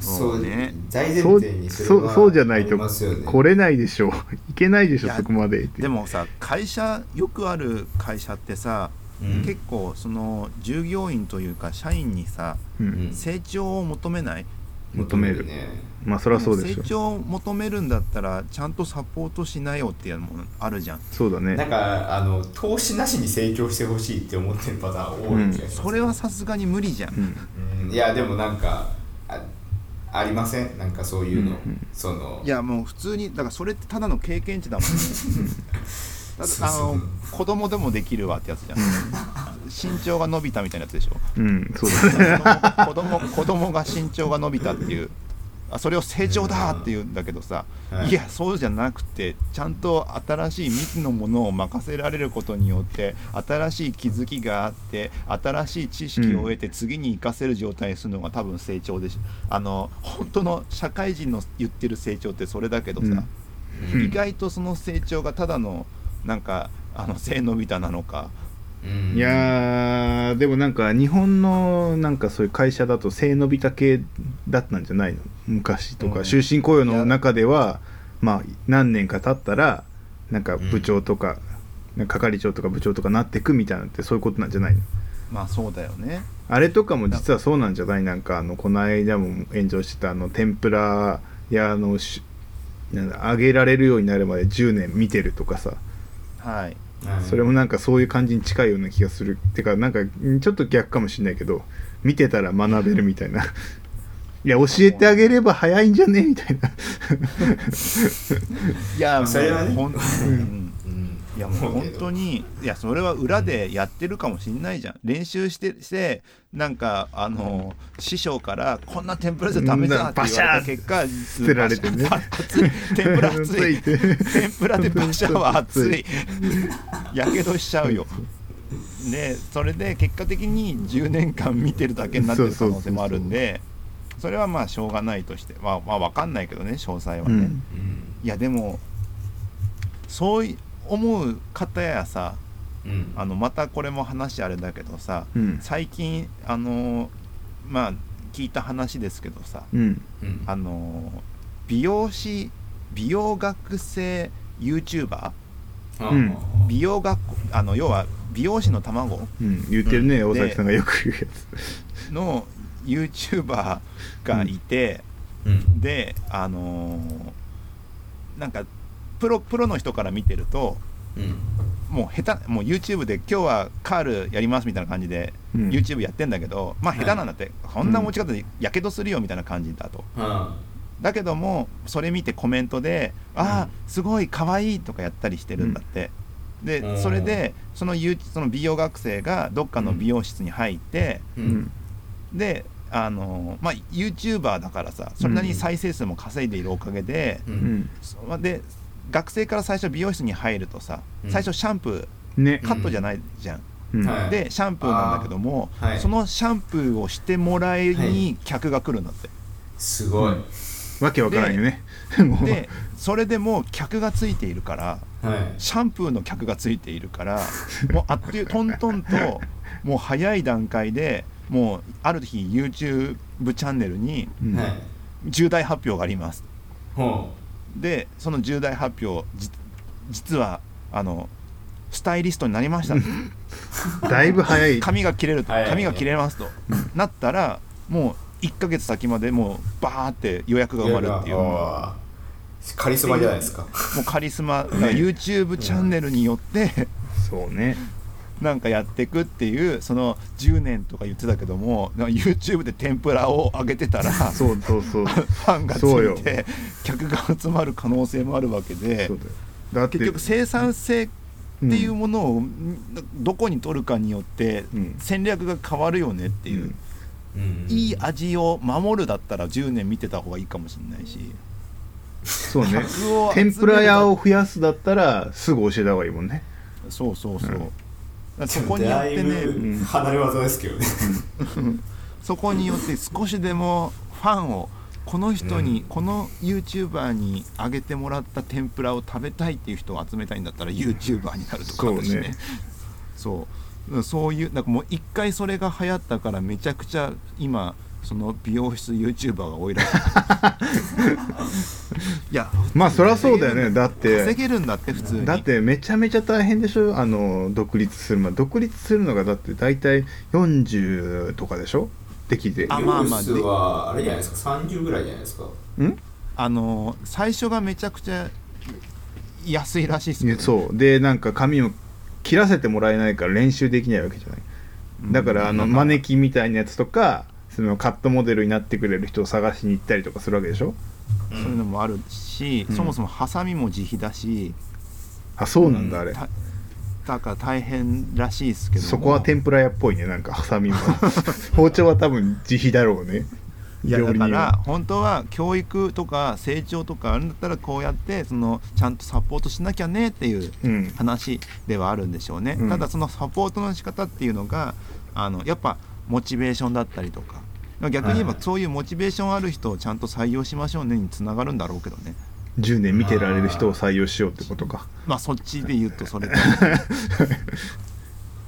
そうね。大前そう提にそれそうはそうじゃないとありますよね。来れないでしょう。いけないでしょそこまでって。でもさ会社よくある会社ってさ、うん。結構その従業員というか社員にさうん。うん。成長を求めない求める。ねまあそりゃそうでしょ。成長を求めるんだったらちゃんとサポートしなよっていうのもあるじゃん。そうだね。なんかあの投資なしに成長してほしいって思ってるパターン多い気がします、それはさすがに無理じゃん、うん。うん。いやでもなんかあありません？なんかそういうの、うんうん。その。いやもう普通にだからそれってただの経験値だもんね あの子供でもできるわってやつじゃん。身長が伸びたみたいなやつでしょ？うんそうだね。子供子供が身長が伸びたっていうあそれを成長だって言うんだけどさ、はい。いやそうじゃなくてちゃんと新しい未知のものを任せられることによって新しい気づきがあって新しい知識を得て次に生かせる状態にするのが多分成長でしあの本当の社会人の言ってる成長ってそれだけどさ、うん。意外とその成長がただのなんかあの背伸びたなのか。うん。いやーでもなんか日本のなんかそういう会社だと背伸びた系だったんじゃないの？昔とか、うん。終身雇用の中ではまあ何年か経ったらなんか部長とか、なんか係長とか部長とかなってくみたいなのってそういうことなんじゃないの？まあそうだよね。あれとかも実はそうなんじゃない？なんかあのこの間も炎上してたあの天ぷら屋のしなんだ揚げられるようになるまで10年見てるとかさはい。はい。それもなんかそういう感じに近いような気がする。てかなんかんちょっと逆かもしれないけど見てたら学べるみたいな。いや教えてあげれば早いんじゃね？みたいな。いやそれはねいやもう本当にいやそれは裏でやってるかもしんないじゃん。練習してしてなんかあの師匠からこんな天ぷらじゃダメだって言われた結果捨てられてね。天ぷら 熱い。天ぷらでバシャは熱い。やけどしちゃうよ。でそれで結果的に10年間見てるだけになってる可能性もあるんでそれはまあしょうがないとしてまあまあ分かんないけどね詳細はね、うんうん。いやでもそうい思う方やさうん。あのまたこれも話あれだけどさうん。最近あのまあ聞いた話ですけどさうん。うん。あの美容師美容学生 YouTuber うん。美容学校あの要は美容師の卵？うん。言ってるね、うん。大崎さんがよく言うやつ。の YouTuber がいて、うん。であのなんかプロプロの人から見てるとうん。もう下手もう YouTube で今日はカールやりますみたいな感じで、うん。YouTube やってんだけどまあ下手なんだって、こんな持ち方でやけどするよみたいな感じだと。あだけどもそれ見てコメントで「ああすごい可愛いとかやったりしてるんだって、うん。でそれでそのその美容学生がどっかの美容室に入って、であのまあ YouTuber だからさそれなりに再生数も稼いでいるおかげで、で学生から最初美容室に入るとさうん。最初シャンプね。ーカットじゃないじゃん、うん。はい。でシャンプーなんだけども、はい。そのシャンプーをしてもらいに客が来るんだって、すごい、うん。わけわからんよね。もう。でそれでもう客がついているからはい。シャンプーの客がついているからもうあっというトントンと もう早い段階でもうある日 YouTube チャンネルに重大発表があります。ほでその重大発表じ実はあのスタイリストになりました。だいぶ早い。髪が切れると髪が切れますと。なったらもう1ヶ月先までもうバーって予約うが埋まるっていう。カリスマじゃないですか。うカリスマ YouTube チャンネルによってそうねなんかやっていくっていうその10年とか言ってたけども YouTube で天ぷらを揚げてたらフそうそうそう。ァンがついて客が集まる可能性もあるわけで結局生産性っていうものをん。どこに取るかによってうん。戦略が変わるよねっていう、うん。いい味を守るだったら10年見てた方がいいかもしれないし。そうね。天ぷら屋を増やすだったらすぐ教えた方がいいもんね。そうそうそう、うんそこによってねぶ離れ技ですけどね。そこによって少しでもファンをこの人に、うん。この YouTuber にあげてもらった天ぷらを食べたいっていう人を集めたいんだったら YouTuber になるとかあるしね。そう。そういうなんかもう一回それが流行ったからめちゃくちゃ今その美容室 YouTuber が多いらしい。いやまあそりゃそうだよね。だって。稼げるんだって普通に。だってめちゃめちゃ大変でしょ？あの独立するまで独立するのがだって大体40とかでしょ？できて。あまあまあ。ユースはあれじゃないですか？30ぐらいじゃないですか？ん？あの最初がめちゃくちゃ安いらしいですね。そう。でなんか髪を切らせてもらえないから練習できないわけじゃない。だからあのうん。マネキンみたいなやつとかそのカットモデルになってくれる人を探しに行ったりとかするわけでしょ？そういうのもあるし、うん。そもそもハサミも自費だしあそうなんだあれ。ただから大変らしいですけども。そこは天ぷら屋っぽいねなんかハサミも。包丁は多分自費だろうね。いやだから本当は教育とか成長とかあるんだったらこうやってそのちゃんとサポートしなきゃねっていううん。話ではあるんでしょうね、うん。ただそのサポートの仕方っていうのがあのやっぱモチベーションだったりとか。逆に言えばはい。そういうモチベーションある人をちゃんと採用しましょうねにつながるんだろうけどね。10年見てられる人を採用しようってことか。まあそっちで言うとそれで。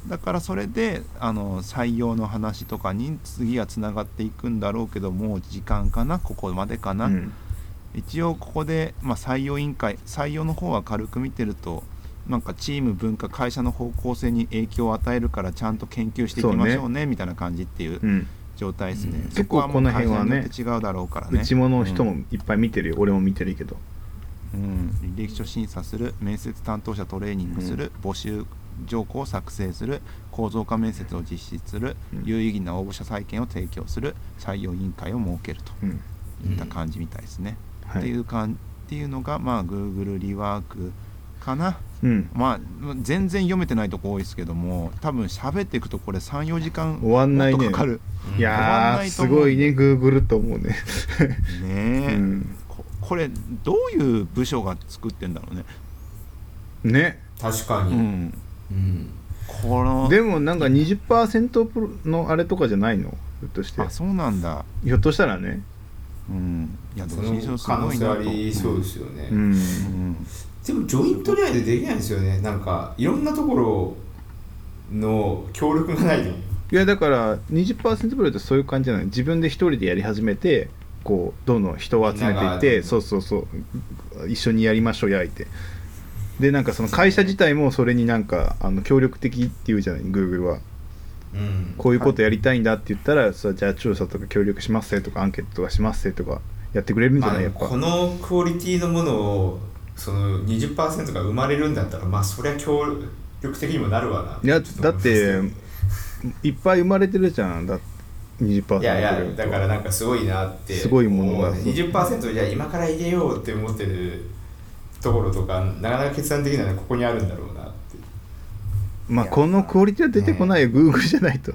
だからそれであの採用の話とかに次はつながっていくんだろうけどもう時間かな？ここまでかな、うん。一応ここで、まあ、採用委員会採用の方は軽く見てるとなんかチーム文化会社の方向性に影響を与えるからちゃんと研究していきましょうねみたいな感じっていううん。状態ですね、うん。そこはもう結構この辺はね会社によって違うだろうからね。うちもの人もいっぱい見てるよ、俺も見てるけど。うん、履歴書審査する面接担当者トレーニングする、募集条項を作成する構造化面接を実施する、うん。有意義な応募者採点を提供する採用委員会を設けるとうん。いった感じみたいですね、はい。っていうかんっていうのがまあ Google リワークかな。うん。まあ全然読めてないとこ多いですけども多分喋っていくとこれ34時間終わんないね。かかる。うんいやーすないと思う。ごいね Google と思うね。ねえ、うん。ここれどういう部署が作ってんだろうね。ね。確かに、うん。うん。このでもなんか20%プロのあれとかじゃないの？ひょっとして。あそうなんだ。ひょっとしたらね。うん。いやでそのも新書す可能性あごいなそうですよね、うん。うんでもジョイント恋愛でできないんですよね。なんかいろんなところの協力がないと。いやだから20%プロってそういう感じじゃない？自分で一人でやり始めてこうどんどん人を集めていってそうそうそう。一緒にやりましょうやいて。でなんかその会社自体もそれになんかあの協力的っていうじゃない？Google は。うん。こういうことやりたいんだって言ったら、さじゃあ調査とか協力しますせとかアンケートとかしますせとかやってくれるんじゃまあないやっぱ。このクオリティのものをその20%が生まれるんだったらまあそりゃ協力的にもなるわな。いやだっていっぱい生まれてるじゃん。だ20%いやいやだからなんかすごいなってすごいものが。う20%じゃあ今から入れようって思ってるところとかなかなか決断できないのはここにあるんだろうなって。まあこのクオリティは出てこないよ。Google じゃないと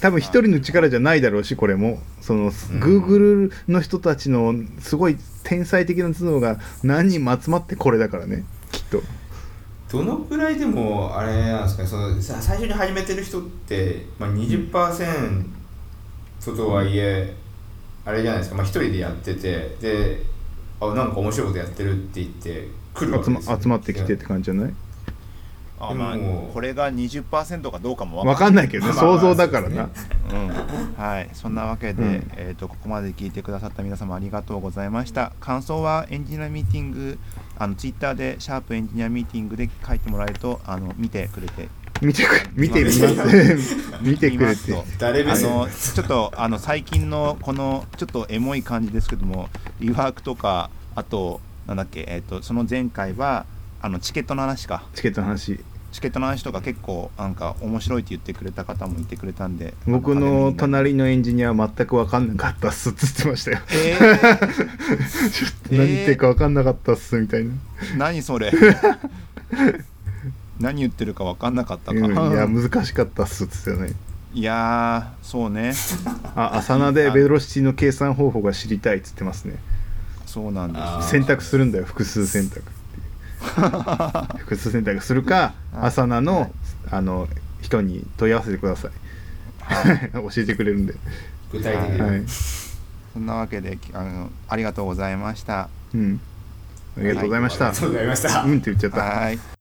多分一人の力じゃないだろうしこれも。その Google の人たちのすごい天才的な頭脳が何人も集まってこれだからねきっと。どのくらいでもあれなんですかね。そのさ最初に始めてる人って、まあ、20%とはいえ、あれじゃないですか、まあ、一人でやっててであなんか面白いことやってるって言って来るわけですよ。集まってきてって感じじゃない？あまあこれが20%かどうかも分かんない。けどね。想像だからな、うん。はい、そんなわけで、うん。えー、とここまで聞いてくださった皆様ありがとうございました。感想はエンジニアミーティングあのツイッターで「シャープエンジニアミーティング」で書いてもらえるとあの見てくれて。見てくれ見てみます。見てくれて。見ます。とあ誰目線のちょっとあの最近のこのちょっとエモい感じですけどもリワークとかあとなんだっけ、えー、とその前回はあのチケットの話か。チケットの話。チケットの話とか結構なんか面白いって言ってくれた方もいてくれたんで。僕のあ隣のエンジニアは全く分かんなかったっすっつってましたよ。えー、何言ってるか分かんなかったっすみたいな、何それ？何言ってるか分かんなかったか、うん、いや難しかったっすっつってたね。いやーそうね。あ朝名でベロシティの計算方法が知りたいっつってますね。そうなんです。選択するんだよ複数選択複数選択するかはい朝名の,、はい。あの人に問い合わせてください。教えてくれるんで、具体的に、はい。そんなわけであのありがとうございました。うん、ありがとうございました、ありがとうございました、うんって言っちゃった、はい